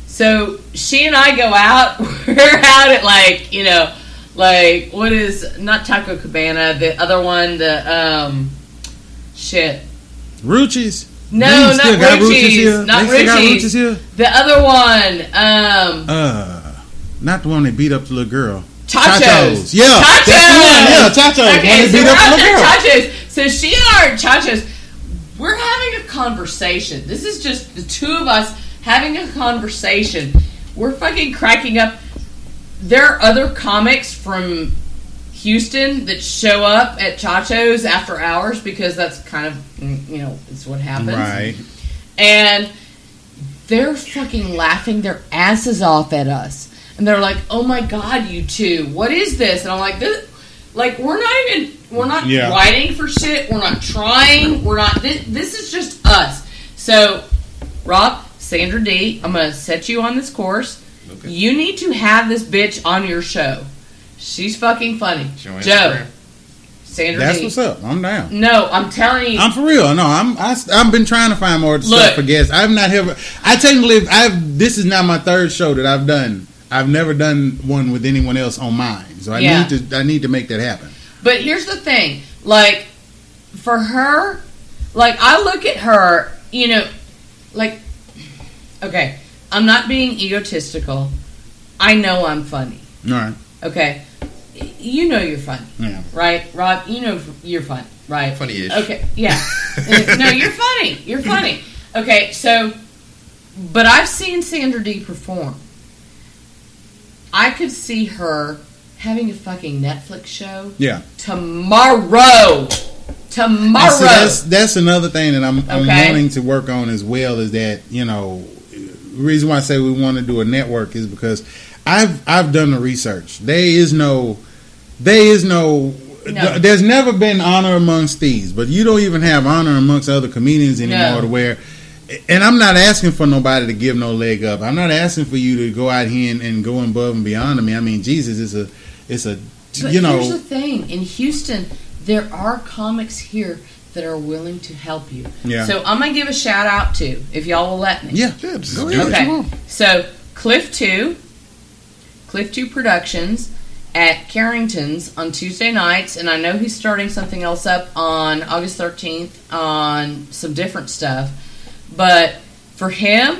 So she and I go out. We're out at like you know, like what is not Taco Cabana? The other one, the um, shit. Ruchis. No, They not still got Ruchis. here. Not they still got Ruchis. Ruchis here. The other one, um, Uh, not the one that beat up the little girl. Chachos. Yeah, Chachos. that's one. Yeah, Chachos. Okay, so beat we're up the out little there, girl. Chachos. So she and at Chachos. We're having a conversation. This is just the two of us having a conversation. We're fucking cracking up. There are other comics from Houston that show up at Chachos after hours because that's kind of mm, you know it's what happens. Right. and they're fucking laughing their asses off at us. And they're like, "Oh my god, you two, what is this?" And I'm like, "This, like, we're not even, we're not Yeah. writing for shit. We're not trying. We're not. This, this is just us." So, Rob, Sandra D, I'm gonna set you on this course. Okay. You need to have this bitch on your show. She's fucking funny. She Joe, Instagram? Sandra That's D. what's up. I'm down. No, I'm telling you. I'm for real. No, I'm. I, I've been trying to find more Look. stuff for guests. I've not ever. I technically, I've. This is now my third show that I've done. I've never done one with anyone else on mine, so I Yeah. need to. I need to make that happen. But here's the thing, like for her, like I look at her, you know, like okay, I'm not being egotistical. I know I'm funny. All right. Okay, Y- you know you're funny, Yeah. right, Rob? You know you're funny, right? Funny-ish. Okay, yeah. No, you're funny. You're funny. Okay, so, but I've seen Sandra D perform. I could see her having a fucking Netflix show Yeah. tomorrow. Tomorrow. See, that's that's another thing that I'm, I'm Okay. wanting to work on as well. Is that you know, the reason why I say we want to do a network is because I've I've done the research. There is no, there is no. No. There's never been honor amongst thieves, but you don't even have honor amongst other comedians anymore. No. To where, and I'm not asking for nobody to give no leg up. I'm not asking for you to go out here and, and go above and beyond to me. I mean, Jesus, it's a, it's a, but you know, here's the thing: in Houston, there are comics here that are willing to help you. Yeah. So I'm gonna give a shout out to if y'all will let me. Yeah. Yeah, Go ahead. Okay. So Cliff Two, Cliff Two Productions at Carrington's on Tuesday nights, and I know he's starting something else up on August 13th on some different stuff. But for him,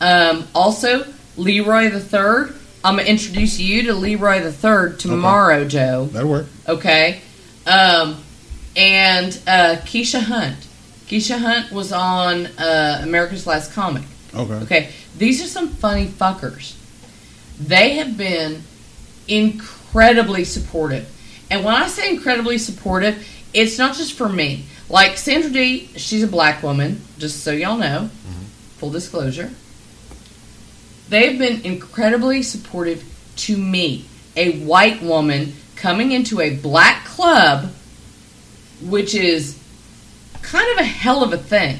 um, also Leroy the Third. I'm gonna introduce you to Leroy the Third tomorrow, Joe. That'll work. Okay. Um, and uh, Keisha Hunt. Keisha Hunt was on uh, America's Last Comic. Okay. Okay, these are some funny fuckers. They have been incredibly supportive. And when I say incredibly supportive, it's not just for me. Like Sandra D, she's a black woman, just so y'all know. Mm-hmm. Full disclosure. They've been incredibly supportive to me, a white woman coming into a black club, which is kind of a hell of a thing.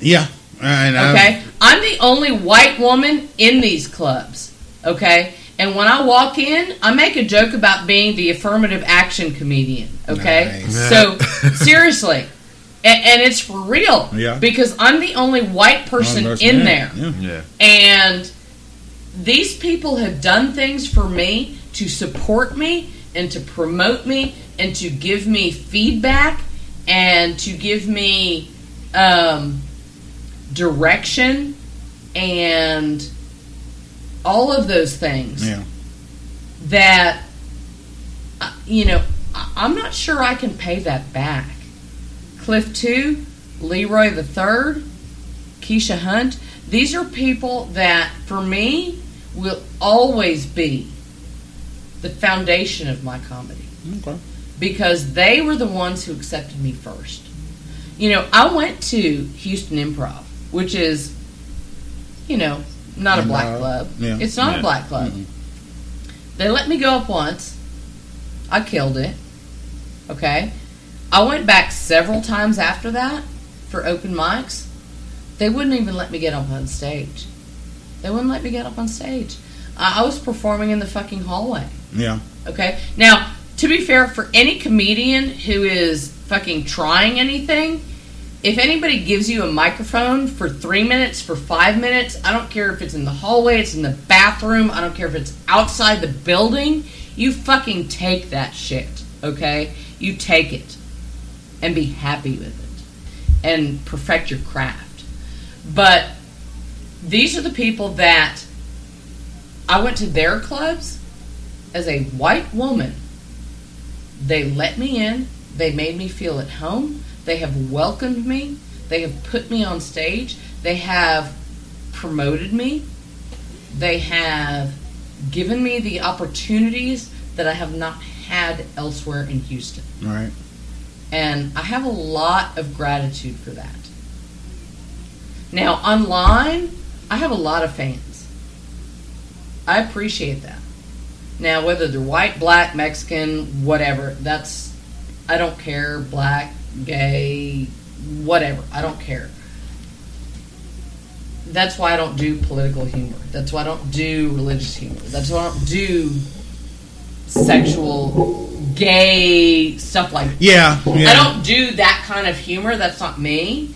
Yeah. I- Okay, I'm the only white woman in these clubs. Okay, and when I walk in, I make a joke about being the affirmative action comedian. Okay, Nice. so seriously, and, and it's for real. Yeah. because I'm the only white person One in yeah, there, Yeah. Yeah. and these people have done things for me to support me and to promote me and to give me feedback and to give me um, direction and all of those things Yeah. that uh, you know I'm not sure I can pay that back. Cliff two, Leroy the third, Keisha Hunt. These are people that for me will always be the foundation of my comedy Okay. because they were the ones who accepted me first. You know, I went to Houston Improv, which is, you know, not a black Improv, club. yeah. It's not Yeah. a black club. Mm-mm. They let me go up once. I killed it. Okay. I went back several times after that for open mics. They wouldn't even let me get up on stage. They wouldn't let me get up on stage. I, I was performing in the fucking hallway. Yeah. Okay. Now, to be fair, for any comedian who is fucking trying anything, if anybody gives you a microphone for three minutes, for five minutes, I don't care if it's in the hallway, it's in the bathroom, I don't care if it's outside the building, you fucking take that shit. Okay? You take it and be happy with it and perfect your craft. But these are the people that I went to their clubs as a white woman. They let me in. They made me feel at home. They have welcomed me. They have put me on stage. They have promoted me. They have given me the opportunities that I have not had elsewhere in Houston. Right. And I have a lot of gratitude for that. Now, online, I have a lot of fans. I appreciate that. Now, whether they're white, black, Mexican, whatever, that's, I don't care, black, gay, whatever, I don't care. That's why I don't do political humor. That's why I don't do religious humor. That's why I don't do sexual, gay stuff like Yeah. Yeah. I don't do that kind of humor. That's not me.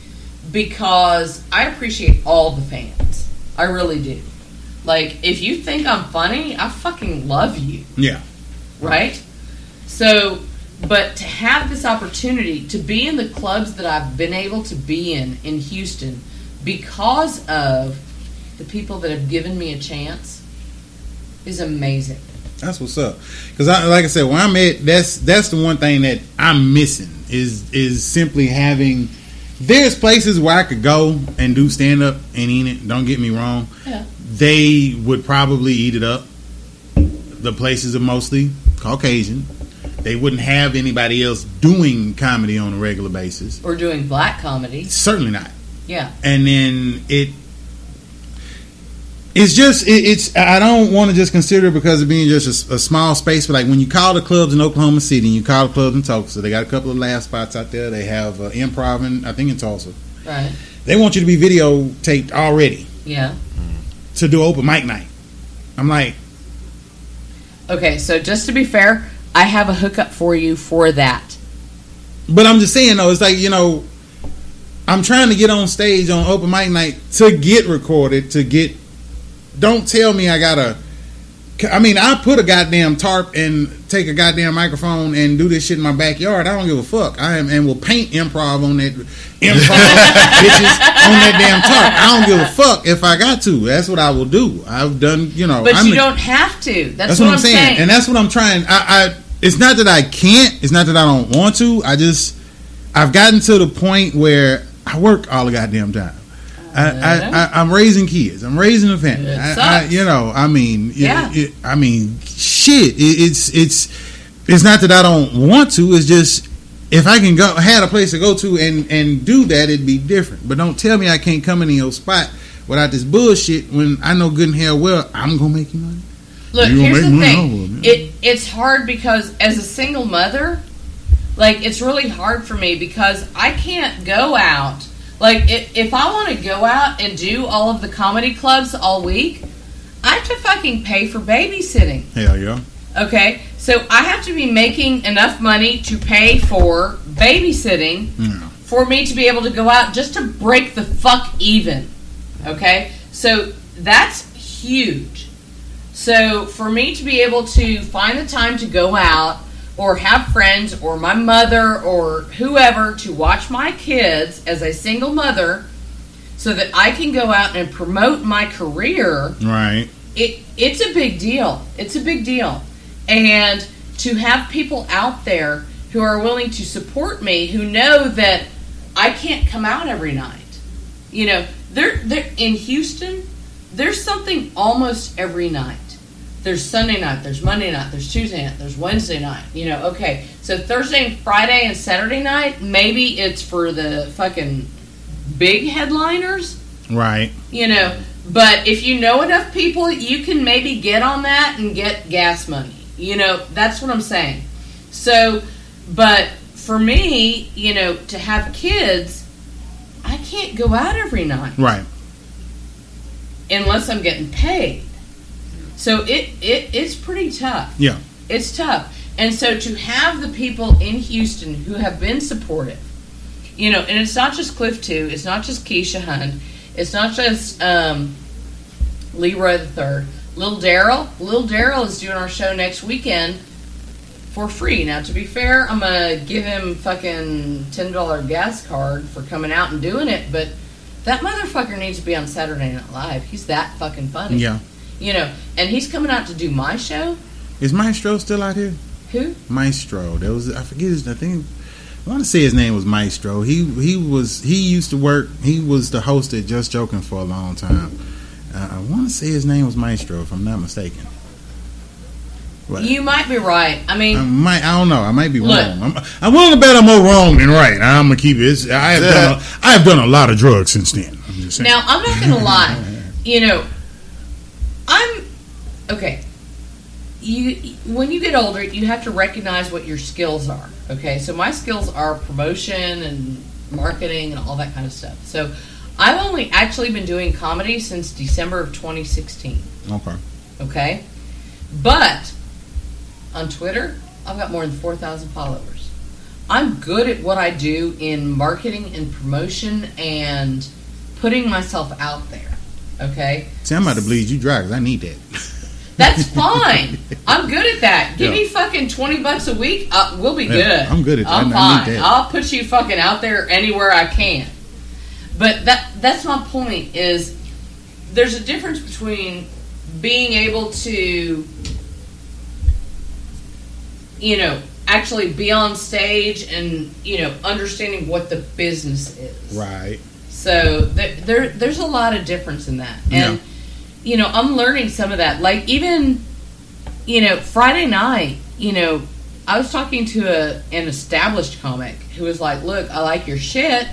Because I appreciate all the fans. I really do. Like, if you think I'm funny, I fucking love you. Yeah. Right? So, but to have this opportunity to be in the clubs that I've been able to be in in Houston because of the people that have given me a chance is amazing. That's what's up. Because I, like I said, when I'm at, that's that's the one thing that I'm missing is is simply having. There's places where I could go and do stand up and eat it. Don't get me wrong. Yeah. They would probably eat it up. The places are mostly Caucasian. They wouldn't have anybody else doing comedy on a regular basis. Or doing black comedy. Certainly not. Yeah. and then it it's just it, it's i don't want to just consider it because of being just a, a small space but like when you call the clubs in oklahoma city and you call the clubs in tulsa they got a couple of laugh spots out there they have uh, improv in i think in tulsa Right. they want you to be videotaped already Yeah. to do open mic night i'm like Okay, so just to be fair, I have a hookup for you for that. but I'm just saying though, it's like you know, I'm trying to get on stage on open mic night to get recorded to get. Don't tell me I gotta. I mean, I put a goddamn tarp and take a goddamn microphone and do this shit in my backyard. I don't give a fuck. I am and will paint improv on that improv bitches on that damn tarp. I don't give a fuck if I got to. That's what I will do. I've done, you know. But I'm you the- don't have to. That's, that's what, what I'm saying. and that's what I'm trying. I, I it's not that I can't. It's not that I don't want to. I just I've gotten to the point where I work all the goddamn time. I, I, I, I'm raising kids. I'm raising a family. I, I, you know, I mean, Yeah. it- I mean, shit. It, it's it's it's not that I don't want to. It's just if I can go had a place to go to and and do that, it'd be different. But don't tell me I can't come into your spot without this bullshit when I know good and hell well I'm gonna make you money. Look, You here's the thing. it, It it's hard because as a single mother, like it's really hard for me because I can't go out. Like if, if I want to go out and do all of the comedy clubs all week, I have to fucking pay for babysitting. Hell yeah. Okay, so I have to be making enough money to pay for babysitting Yeah. for me to be able to go out just to break the fuck even. Okay? So that's huge. So for me to be able to find the time to go out or have friends or my mother or whoever to watch my kids as a single mother so that I can go out and promote my career Right. it it's a big deal. It's a big deal. And to have people out there who are willing to support me, who know that I can't come out every night. You know, they're, they're in Houston, there's something almost every night. There's Sunday night, there's Monday night, there's Tuesday night, there's Wednesday night. You know, okay. So Thursday and Friday and Saturday night, maybe it's for the fucking big headliners Right. you know but if you know enough people you can maybe get on that and get gas money you know that's what i'm saying so but for me you know to have kids i can't go out every night Right. Unless i'm getting paid so it, it it's pretty tough Yeah. it's tough. And so to have the people in Houston who have been supportive, you know, and it's not just Cliff Two, it's not just Keisha Hunt, it's not just um, Leroy the Third, Little Daryl. Little Daryl is doing our show next weekend for free. Now, to be fair, I'm gonna give him fucking ten dollar gas card for coming out and doing it, but that motherfucker needs to be on Saturday Night Live. He's that fucking funny. Yeah. You know, and he's coming out to do my show. Is Maestro still out here? Who? Maestro. There was I forget his I think I want to say his name was Maestro. He he was he used to work. He was the host at Just Joking for a long time. Uh, I want to say his name was Maestro, if I'm not mistaken. But You might be right. I mean, I might I don't know. I might be Look. wrong. I'm, I'm willing to bet I'm more wrong than right. I'm gonna keep it. It's- I have done a, I have done a lot of drugs since then. I'm just saying. now I'm not going to lie. You know, I'm okay. You when you get older, you have to recognize what your skills are. Okay, so my skills are promotion and marketing and all that kind of stuff. So I've only actually been doing comedy since December of 2016. okay. Okay, but on Twitter, I've got more than 4,000 followers. I'm good at what I do in marketing and promotion and putting myself out there. Okay, See, I'm about to bleed you dry because I need that. that's fine. I'm good at that. Give Yeah. me fucking 20 bucks a week. Uh, we'll be Yeah, good. I'm good at that. I'm I- I need fine. that. I'll put you fucking out there anywhere I can. But that that's my point is there's a difference between being able to you know actually be on stage and you know understanding what the business is Right. so there, there there's a lot of difference in that and Yeah. you know i'm learning some of that like even you know friday night you know i was talking to a, an established comic who was like look i like your shit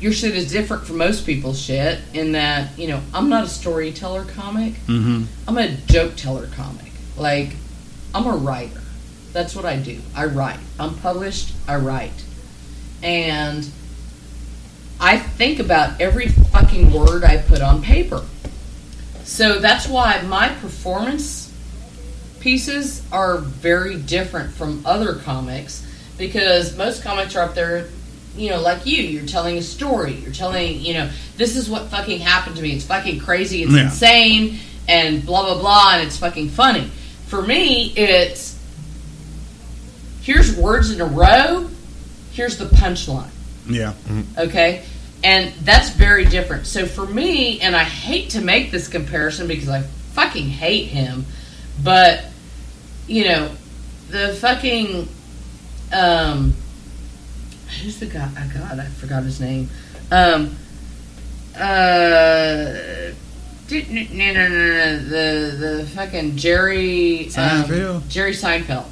your shit is different from most people's shit in that you know i'm not a storyteller comic Mm-hmm. I'm a joke teller comic. Like, I'm a writer. That's what I do. I write. I'm published. I write. And I think about every fucking word I put on paper. So that's why my performance pieces are very different from other comics because most comics are up there, you know, like you. You're telling a story. You're telling, you know, this is what fucking happened to me. It's fucking crazy. It's Yeah. insane, and blah blah blah, and it's fucking funny. For me, it's here's words in a row. Here's the punchline. Yeah. Okay? And that's very different. So for me, and I hate to make this comparison because I fucking hate him, but you know, the fucking um who's the guy oh god, I forgot his name. Um uh no, no, no, no, the the fucking Jerry um, Seinfeld? Jerry Seinfeld.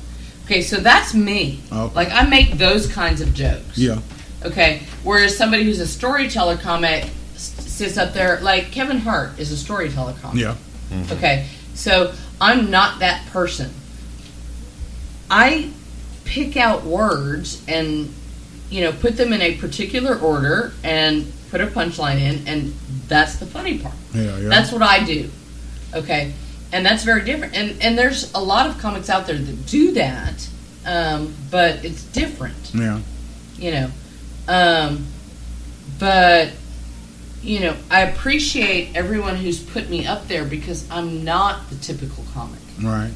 Okay, so that's me. Okay. Like I make those kinds of jokes. Yeah. Okay. Whereas somebody who's a storyteller comic sits up there, like Kevin Hart is a storyteller comic. Yeah. Mm-hmm. Okay. So I'm not that person. I pick out words and, you know, put them in a particular order and put a punchline in, and that's the funny part. Yeah. Yeah. That's what I do. Okay. And that's very different. And and there's a lot of comics out there that do that, um, but it's different yeah. you know. Um, but you know, I appreciate everyone who's put me up there because I'm not the typical comic, Right.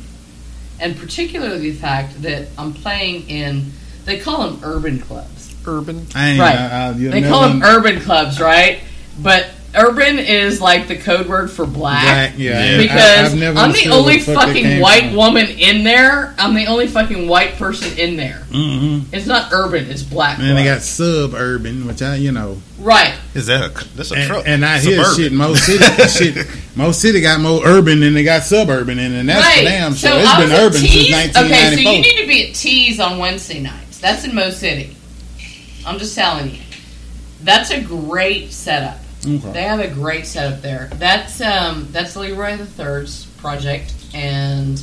and particularly the fact that I'm playing in they call them urban clubs, Urban. I. Right. I, I, they never- call them urban clubs, right? But urban is like the code word for black. Black, yeah. Yeah. Because I, have never I'm the only fuck fucking white from. woman in there. I'm the only fucking white person in there. Mhm. It's not urban, it's black. And they got suburban, which I, you know, right. Is that a? That's a and, truck. and I hear shit. Most city, shit, most city got more urban than they got suburban, in, and that's right. for damn sure. So it's I been urban Tees- since Okay, so you need to be at Tees on Wednesday nights. That's in Mo City. I'm just telling you. That's a great setup. They have a great setup there. That's um that's Leroy the Third's project and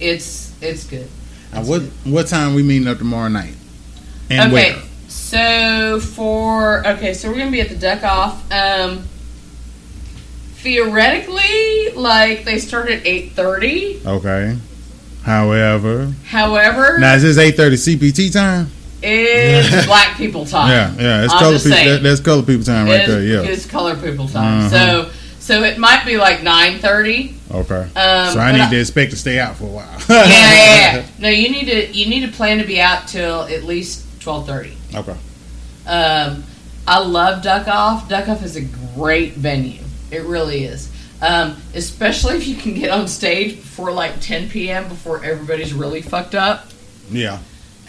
it's it's good. What what time we meeting up tomorrow night? And okay. where? So for okay, so we're gonna be at the duck off. Um theoretically, like they start at eight thirty. Okay. However, However, now is this eight thirty CPT time? It's black people time. Yeah, yeah. It's I'm color people. That, that's color people time right It's- there. Yeah. it's color people time. Uh-huh. So so it might be like nine thirty. Okay. Um, so I need I- to expect to stay out for a while. Yeah, yeah, yeah. No, you need to you need to plan to be out till at least twelve thirty. Okay. Um, I love Duck Off. Duck Off is a great venue. It really is. Um, especially if you can get on stage before like 10 p.m. before everybody's really fucked up. Yeah.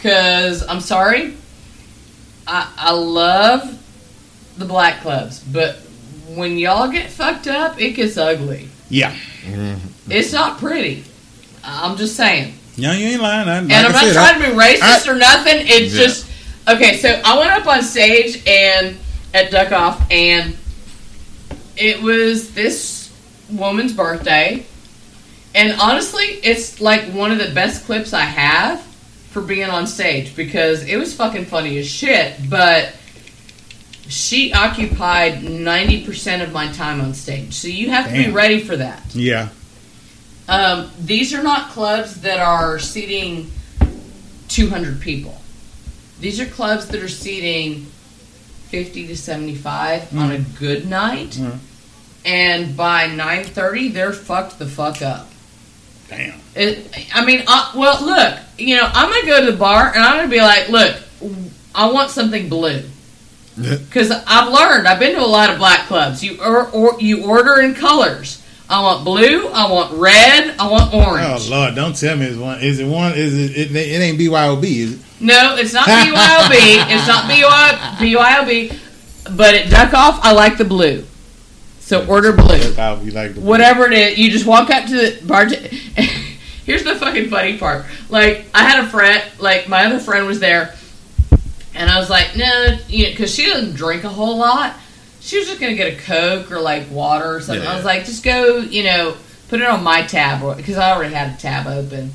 Because I'm sorry, I, I love the black clubs, but when y'all get fucked up, it gets ugly. Yeah. Mm-hmm. It's not pretty. I'm just saying. Yeah, you ain't lying. I, And I'm not trying to be racist or nothing. It's Yeah. just okay. So I went up on stage and at Duck Off, and it was this woman's birthday. And honestly, it's like one of the best clips I have for being on stage because it was fucking funny as shit. But she occupied ninety percent of my time on stage, so you have to be ready for that. Yeah. Um, these are not clubs that are seating 200 people. These are clubs that are seating 50 to 75 on a good night. Mhm. And by 9:30, they're fucked the fuck up. Damn. It, I mean, uh, well, look, you know, I'm gonna go to the bar and I'm gonna be like, look, I want something blue. Because I've learned, I've been to a lot of black clubs. You or, or you order in colors. I want blue. I want red. I want orange. Oh. Lord, don't tell me it's one. Is it one? Is it? It, it ain't BYOB, is it? No, it's not BYOB. it's not BY, BYOB. But at Duck Off, I like the blue. So order blue. You like Whatever it is, you just walk up to the bartender. Here's the fucking funny part. Like, I had a friend, like, my other friend was there, and I was like, no, you know, because she doesn't drink a whole lot. She was just going to get a Coke or, like, water or something. I was like, just go, you know, put it on my tab, because I already had a tab open.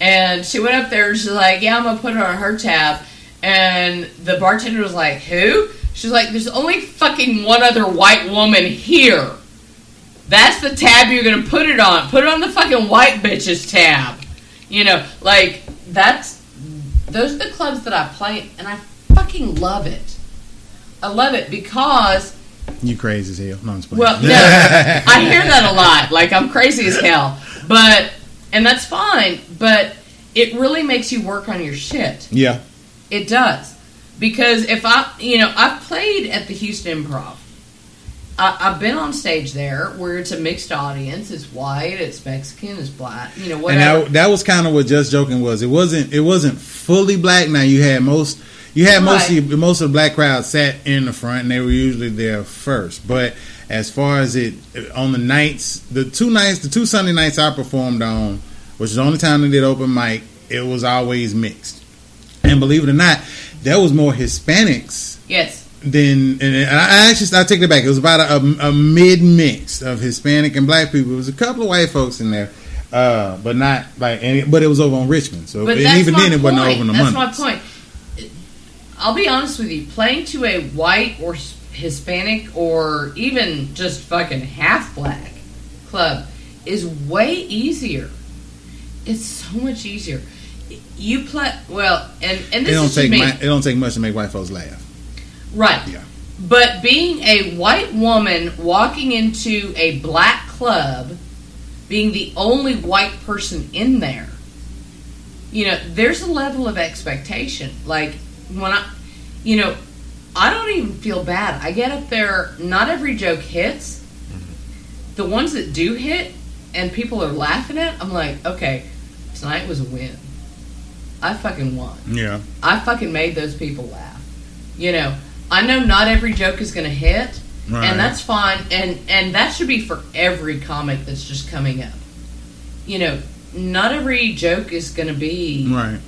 And she went up there and she's like, yeah, I'm going to put it on her tab. And the bartender was like, who? She's like, there's only fucking one other white woman here. That's the tab you're gonna put it on. Put it on the fucking white bitches tab. You know, like that's those are the clubs that I play, and I fucking love it. I love it because You crazy as hell. No, I'm well, no, I hear that a lot. Like I'm crazy as hell, but and that's fine. But it really makes you work on your shit. yeah. It does because if I, you know, I've played at the Houston Improv. I, I've been on stage there where it's a mixed audience. It's white, it's Mexican, it's black. You know, And whatever. that, that was kind of what just joking was. It wasn't. It wasn't fully black. Now you had most. You had most Right. of the, most of the black crowd sat in the front, and they were usually there first. But as far as it on the nights, the two nights, the two Sunday nights I performed on, which is the only time they did open mic, it was always mixed. And believe it or not, there was more Hispanics yes, then and I actually I take it back. It was about a, a mid mix of Hispanic and black people. It was a couple of white folks in there, uh, but not like any. But it was over on Richmond, so but and even then it wasn't over on the month. That's Monday. my point. I'll be honest with you. Playing to a white or Hispanic or even just fucking half black club is way easier. It's so much easier. You play well, and and It this don't is take my, it don't take much to make white folks laugh. Right. Yeah. But being a white woman walking into a black club, being the only white person in there, you know, there's a level of expectation. Like when I, you know, I don't even feel bad. I get up there, not every joke hits. Mm-hmm. The ones that do hit and people are laughing at, I'm like, okay, tonight was a win. I fucking won. Yeah, I fucking made those people laugh. You know, I know not every joke is going to hit, right. and that's fine. And and that should be for every comic that's just coming up. You know, not every joke is going to be. right.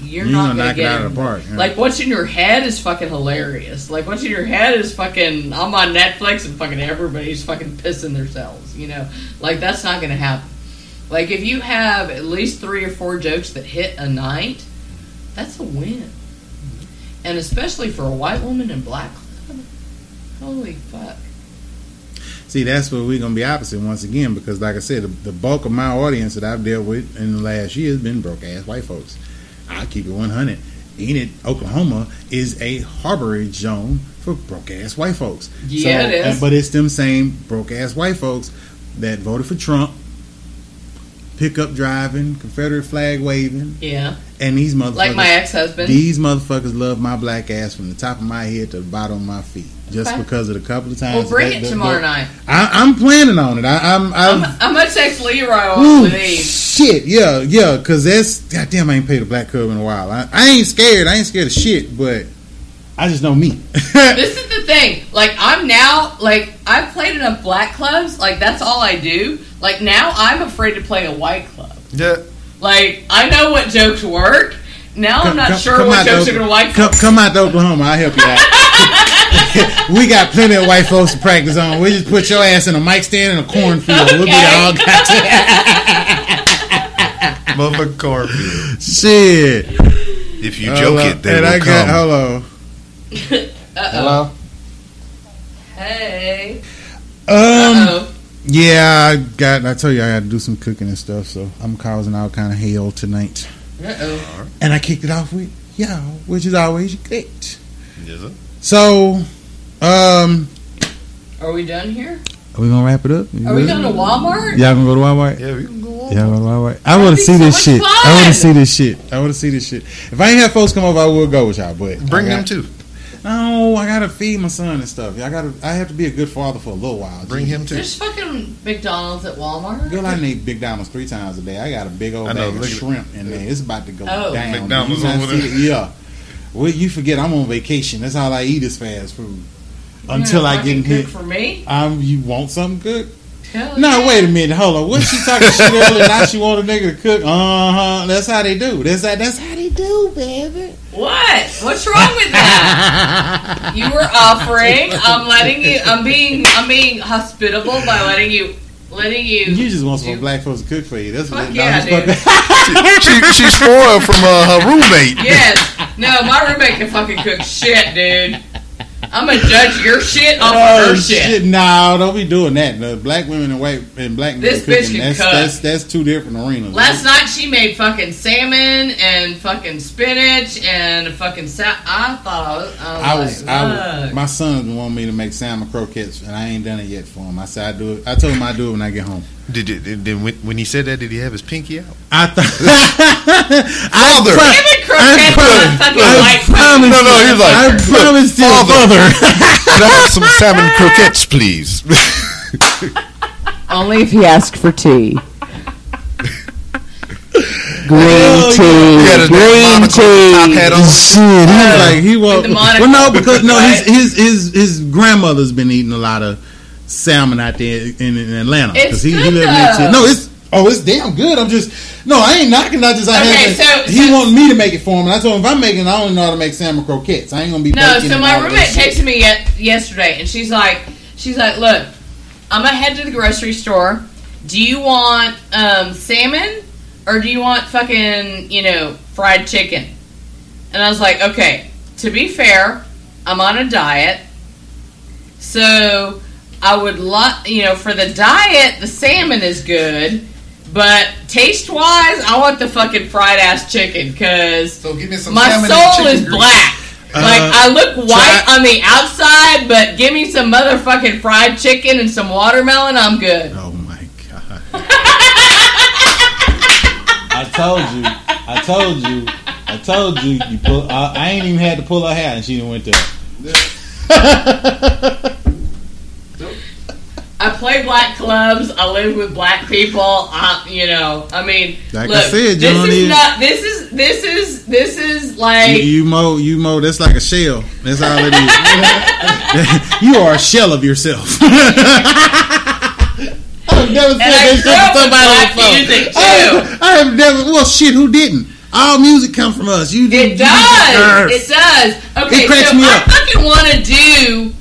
You're You not gonna going to get out of the park, yeah. Like what's in your head is fucking hilarious. Like what's in your head is fucking. I'm on Netflix and fucking everybody's fucking pissing themselves. You know, like that's not going to happen. Like if you have at least three or four jokes that hit a night, that's a win. Mm-hmm. And especially for a white woman in black club, holy fuck. See, that's where we're gonna be opposite once again because, like I said, the, the bulk of my audience that I've dealt with in the last year has been broke ass white folks. I'll keep it 100. Enid, Oklahoma, is a harborage zone for broke ass white folks. Yeah, it is. But it's them same broke ass white folks that voted for Trump, pickup driving, Confederate flag waving, Yeah, and these motherfuckers. like my ex-husband. These motherfuckers love my black ass from the top of my head to the bottom of my feet, just Okay. because of the couple of times. well, bring that- it that- tomorrow that- night. I, I'm planning on it. I, I'm. I'm, I've, I'm gonna text Leroy Ooh, with Eve. shit, yeah, yeah, because that's goddamn. I ain't paid a black cub in a while. I, I ain't scared. I ain't scared of shit, but I just know me. This is the thing. Like I'm now, like I've played enough black clubs. Like that's all I do. Like now, I'm afraid to play a white club. Yeah. Like I know what jokes work. Now I'm not sure what jokes to, are gonna white come, club. come out to Oklahoma. I'll help you out. we got plenty of white folks to practice on. We just put your ass in a mic stand in a cornfield. We'll be Okay. all goddamn Motherfucking cornfield. shit. If you oh, joke on. it, they and will I come. got hello. Uh-oh. Hello. Hey. Um. Uh-oh. Yeah, I got. I tell you, I got to do some cooking and stuff. So I'm causing all kind of hell tonight. Uh-oh. And I kicked it off with y'all, which is always great. Yes, sir. So, um, Are we done here? are we gonna wrap it up? Are we going to Walmart? Y'all gonna go to Walmart? Yeah, we can go on. Yeah, well, all right. I want to see so this shit. fun. I want to see this shit. I want to see this shit. If I ain't have folks come over, I would go with y'all. But Bring them too. No, I gotta feed my son and stuff. I gotta. I have to be a good father for a little while. Bring him too. There's fucking McDonald's at Walmart. Girl, I need big diamonds three times a day. I got a big old I know, bag of at- shrimp in there. It's about to go Oh. down. McDonald's over there. it? Yeah. Well, you forget I'm on vacation. That's all I eat is fast food. Until gonna I get in hit. cook for me. Um, you want something good? Hell No, yeah. wait a minute. Hold on. What she talking shit earlier? Now she want a nigga to cook? Uh huh. That's how they do. That's how. That's how they do, baby. What? What's wrong with that? you were offering. I'm letting you. I'm being. I'm being hospitable by letting you. Letting you. You just want some black folks to cook for you. That's what Fuck they yeah, dude. supposed she, she's spoiled from uh, her roommate. Yes. No, my roommate can fucking cook shit, dude. I'm gonna judge your shit off Oh, her shit. Nah, don't be doing that. The black women and white and black men This cooking, bitch can that's, cook. that's that's two different arenas. Last night she made fucking salmon and fucking spinach and fucking sa- I thought I was. I was, like, I my son wanted me to make salmon croquettes, and I ain't done it yet for him. I said I do it. I told him I do it when I get home. Did it? Did, did- when, when he said that, did he have his pinky out? I thought. Father. Salmon croquettes on I promise. No, no, he was like, I "Look, promised you, father." father. Could I have some salmon croquettes, please? Only if he asked for tea. Oh, Green tea. He had his Green monocle top tea. hat on. Shit, he was like he was. With the monocle, Well, no, because no, his, his his his grandmother's been eating a lot of salmon out there in, in Atlanta because he, he lived in that No, it's oh, it's damn good. I'm just no, I ain't knocking. I just I Okay, had so- he so- wanted me to make it for him, and I told him if I'm making, it, I only know how to make salmon croquettes. I ain't gonna be No, so my roommate texted me yet, yesterday, and she's like, she's like, look, I'm gonna head to the grocery store. Do you want um, salmon or do you want fucking you know fried chicken? And I was like, okay. To be fair, I'm on a diet, so I would love, you know for the diet, the salmon is good. But taste wise, I want the fucking fried ass chicken because So give me some my soul chicken is grease. black. like Uh, I look white try- on the outside, but give me some motherfucking fried chicken and some watermelon, I'm good. Oh my god! I told you, I told you, I told you. You pull. I, I ain't even had to pull her hair, and she didn't went there. I play black clubs. I live with black people. I, you know, I mean, Like I look, said, this don't is need- not. This is this is this is like. You, you mow, you mow. That's like a shell. That's all it is. you are a shell of yourself. I've never said And that shit up to somebody black before. music, I, I have never. Well, shit. Who didn't? All music comes from us. You It you does. you- It does. Okay, It cracks so me I fucking want to do.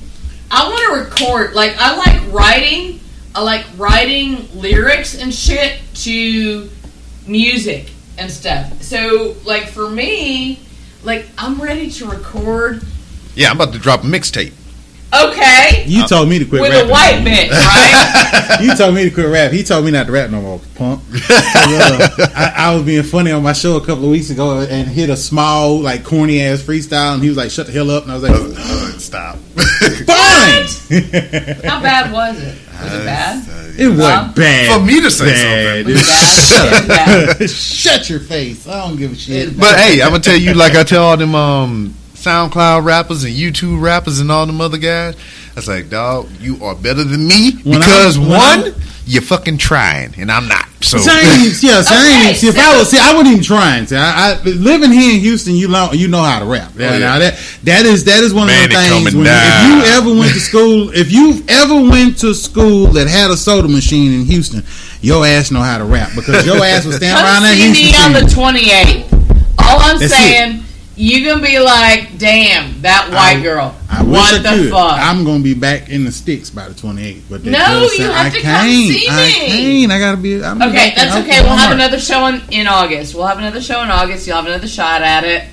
I want to record. Like I like writing. I like writing lyrics and shit to music and stuff. So like for me, like I'm ready to record. Yeah, I'm about to drop a mixtape. Okay, You told me to quit rap with rapping. a white bitch, right? You told me to quit rap. He told me not to rap no more, punk. 'Cause, uh, I, I was being funny on my show a couple of weeks ago and hit a small, like corny ass freestyle, and he was like, "Shut the hell up!" And I was like, Uh, stop. "Fine." How bad was it? Was it bad? it wasn't Bob? bad For me to say bad. something. Bad? It bad. Shut your face. I don't give a shit. But hey, I'm gonna tell you, like I tell all them um, SoundCloud rappers and YouTube rappers and all them other guys. I was like, dog, you are better than me When because I'm- one, I'm- you're fucking trying, and I'm not. So See, I ain't even, yeah, see, I ain't Okay, see, if I was, see, I wasn't even trying. See, I, I living here in Houston, you know, you know how to rap. Yeah, Oh, yeah. Now that that is that is one Man, of the things. When, down. if you ever went to school, if you ever went to school that had a soda machine in Houston, your ass know how to rap because your ass was standing around Come that see Houston. me on the 28th. All I'm That's saying, you gonna be like, damn, that white I- girl. I wish what I the could. fuck? I'm gonna be back in the sticks by the 28th. But No, you have I to come can't. see I me. can't. I gotta be. I'm okay, that's okay. We'll have another show in, in August. We'll have another show in August. You'll have another shot at it.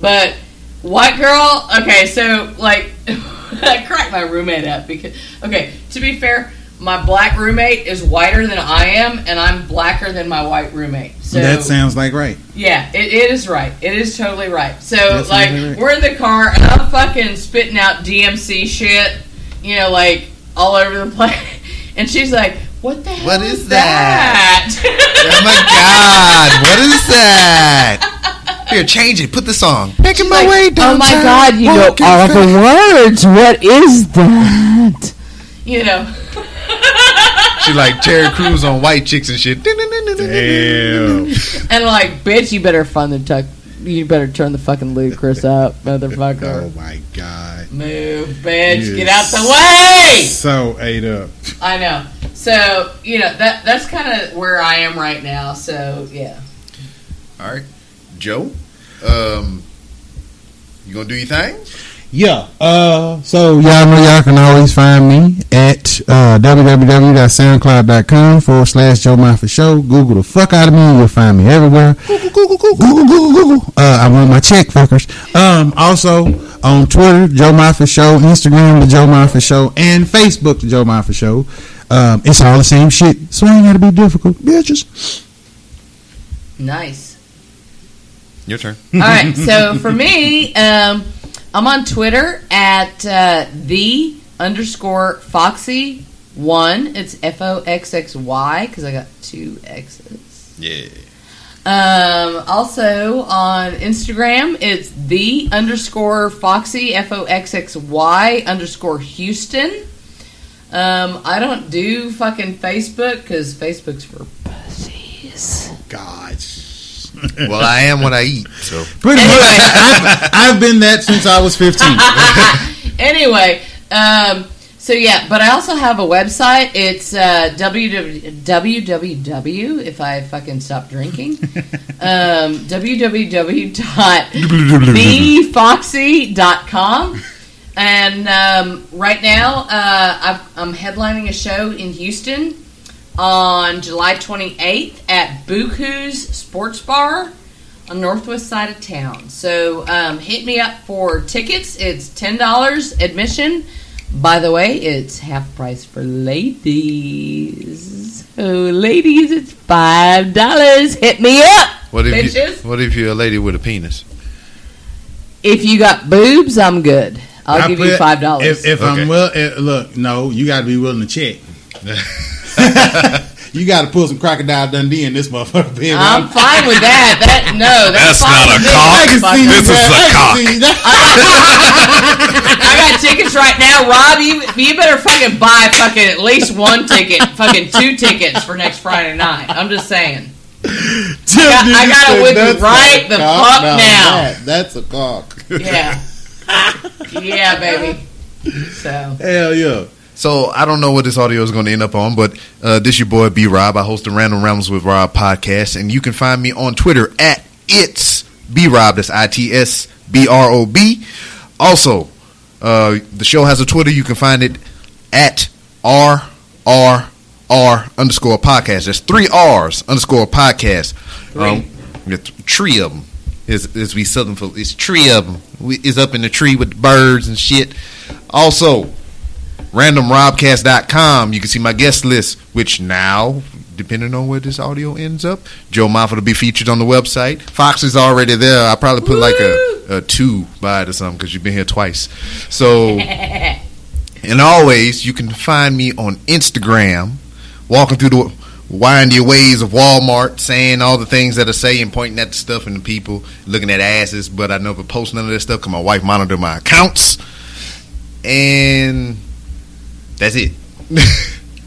But white girl, okay, so like I cracked my roommate up because okay, to be fair, my black roommate is whiter than I am, and I'm blacker than my white roommate. So that sounds like right. Yeah, it, it is right. It is totally right. So, That sounds like, right. we're in the car and I'm fucking spitting out DMC shit, you know, like all over the place. And she's like, "What the hell What is is that?" oh my god, what is that? Here, change it. Put the song. Making my like, way Oh my god, you know all the words. What is that? you know. She like Terry Crews on White Chicks and shit. Damn. And like, Bitch, you better fund the tuck. You better turn the fucking Ludacris up, motherfucker. Oh my god. move, bitch, You get out the way. So ate up. I know. So, you know, that that's kind of where I am right now. So, yeah. All right, Joe. Um, you gonna do your thing? Yeah. Uh, so y'all know y'all can always find me at uh, www.soundcloud.com forward slash Joe Mafia Show. Google the fuck out of me and you'll find me everywhere. Google, Google, Google, Google, Google. Uh, I want my check, fuckers. Um, also, on Twitter, Joe Moffitt Show, Instagram, the Joe Moffitt Show, and Facebook, the Joe Moffitt Show. Um, it's all the same shit, so it ain't gotta be difficult, bitches. Nice. Your turn. All right. So for me, um, I'm on Twitter at uh, the underscore Foxxy one. It's F O X X Y because I got two X's. Yeah. Um, also on Instagram, it's the underscore Foxxy F O X X Y underscore Houston. Um, I don't do fucking Facebook because Facebook's for pussies. Gosh. Well, I am what I eat. So Pretty much. I've, I've been that since I was 15. anyway, um, so yeah, but I also have a website. It's uh, www. If I fucking stop drinking, um, www.thefoxy.com. And um, right now, uh, I've, I'm headlining a show in Houston on July 28th at Buku's Sports Bar on northwest side of town. So um, hit me up for tickets. It's ten dollars admission. By the way, it's half price for ladies. So ladies, it's five dollars. Hit me up, what if bitches. you, what if you're a lady with a penis? If you got boobs, I'm good. I'll I give you five dollars. If, if Okay. I'm well, eh, look, no, you got to be willing to check. you got to pull some crocodile Dundee in this motherfucker. baby. I'm fine with that. That no, that's, That's fine not a cock. I can see This is a cock. I got tickets right now, Rob. You you better fucking buy fucking at least one ticket, fucking two tickets for next Friday night. I'm just saying. Tim got- I gotta said, whip it "That's right the cock." fuck Now now. that- that's a cock. Yeah, yeah, baby. So Hell yeah. So I don't know what this audio is going to end up on, but uh, this your boy B Rob. I host the Random Rambles with Rob podcast, and you can find me on Twitter at it's B Rob. That's I T S B R O B. Also, uh, the show has a Twitter. You can find it at R R R underscore podcast. There's three R's underscore podcast. Um, tree of them. Is is we southern folks. It's tree of them. We, is up in the tree with the birds and shit. Also, randomrobcast.com. You can see my guest list, which now, depending on where this audio ends up, Joe Moffat will be featured on the website. Fox is already there. I probably put like a, a two by it or something because you've been here twice. So, and always, you can find me on Instagram, walking through the windy ways of Walmart, saying all the things that I say and pointing at the stuff and the people, looking at asses. But I never post none of that stuff because my wife monitor my accounts. And that's it.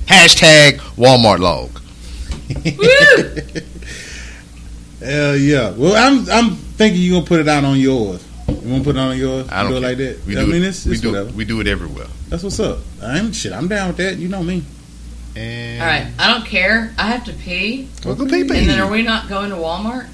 Hashtag Walmart log. Hell yeah. Well, I'm I'm thinking you're gonna put it out on yours. You want to put it on yours? I don't do it care. like that. We I do mean, it. it's, we it's do whatever. we do it everywhere. That's what's up. I'm shit. I'm down with that. You know me. And All right, I don't care. I have to pee, Well, go pay, pay. and then are we not going to Walmart?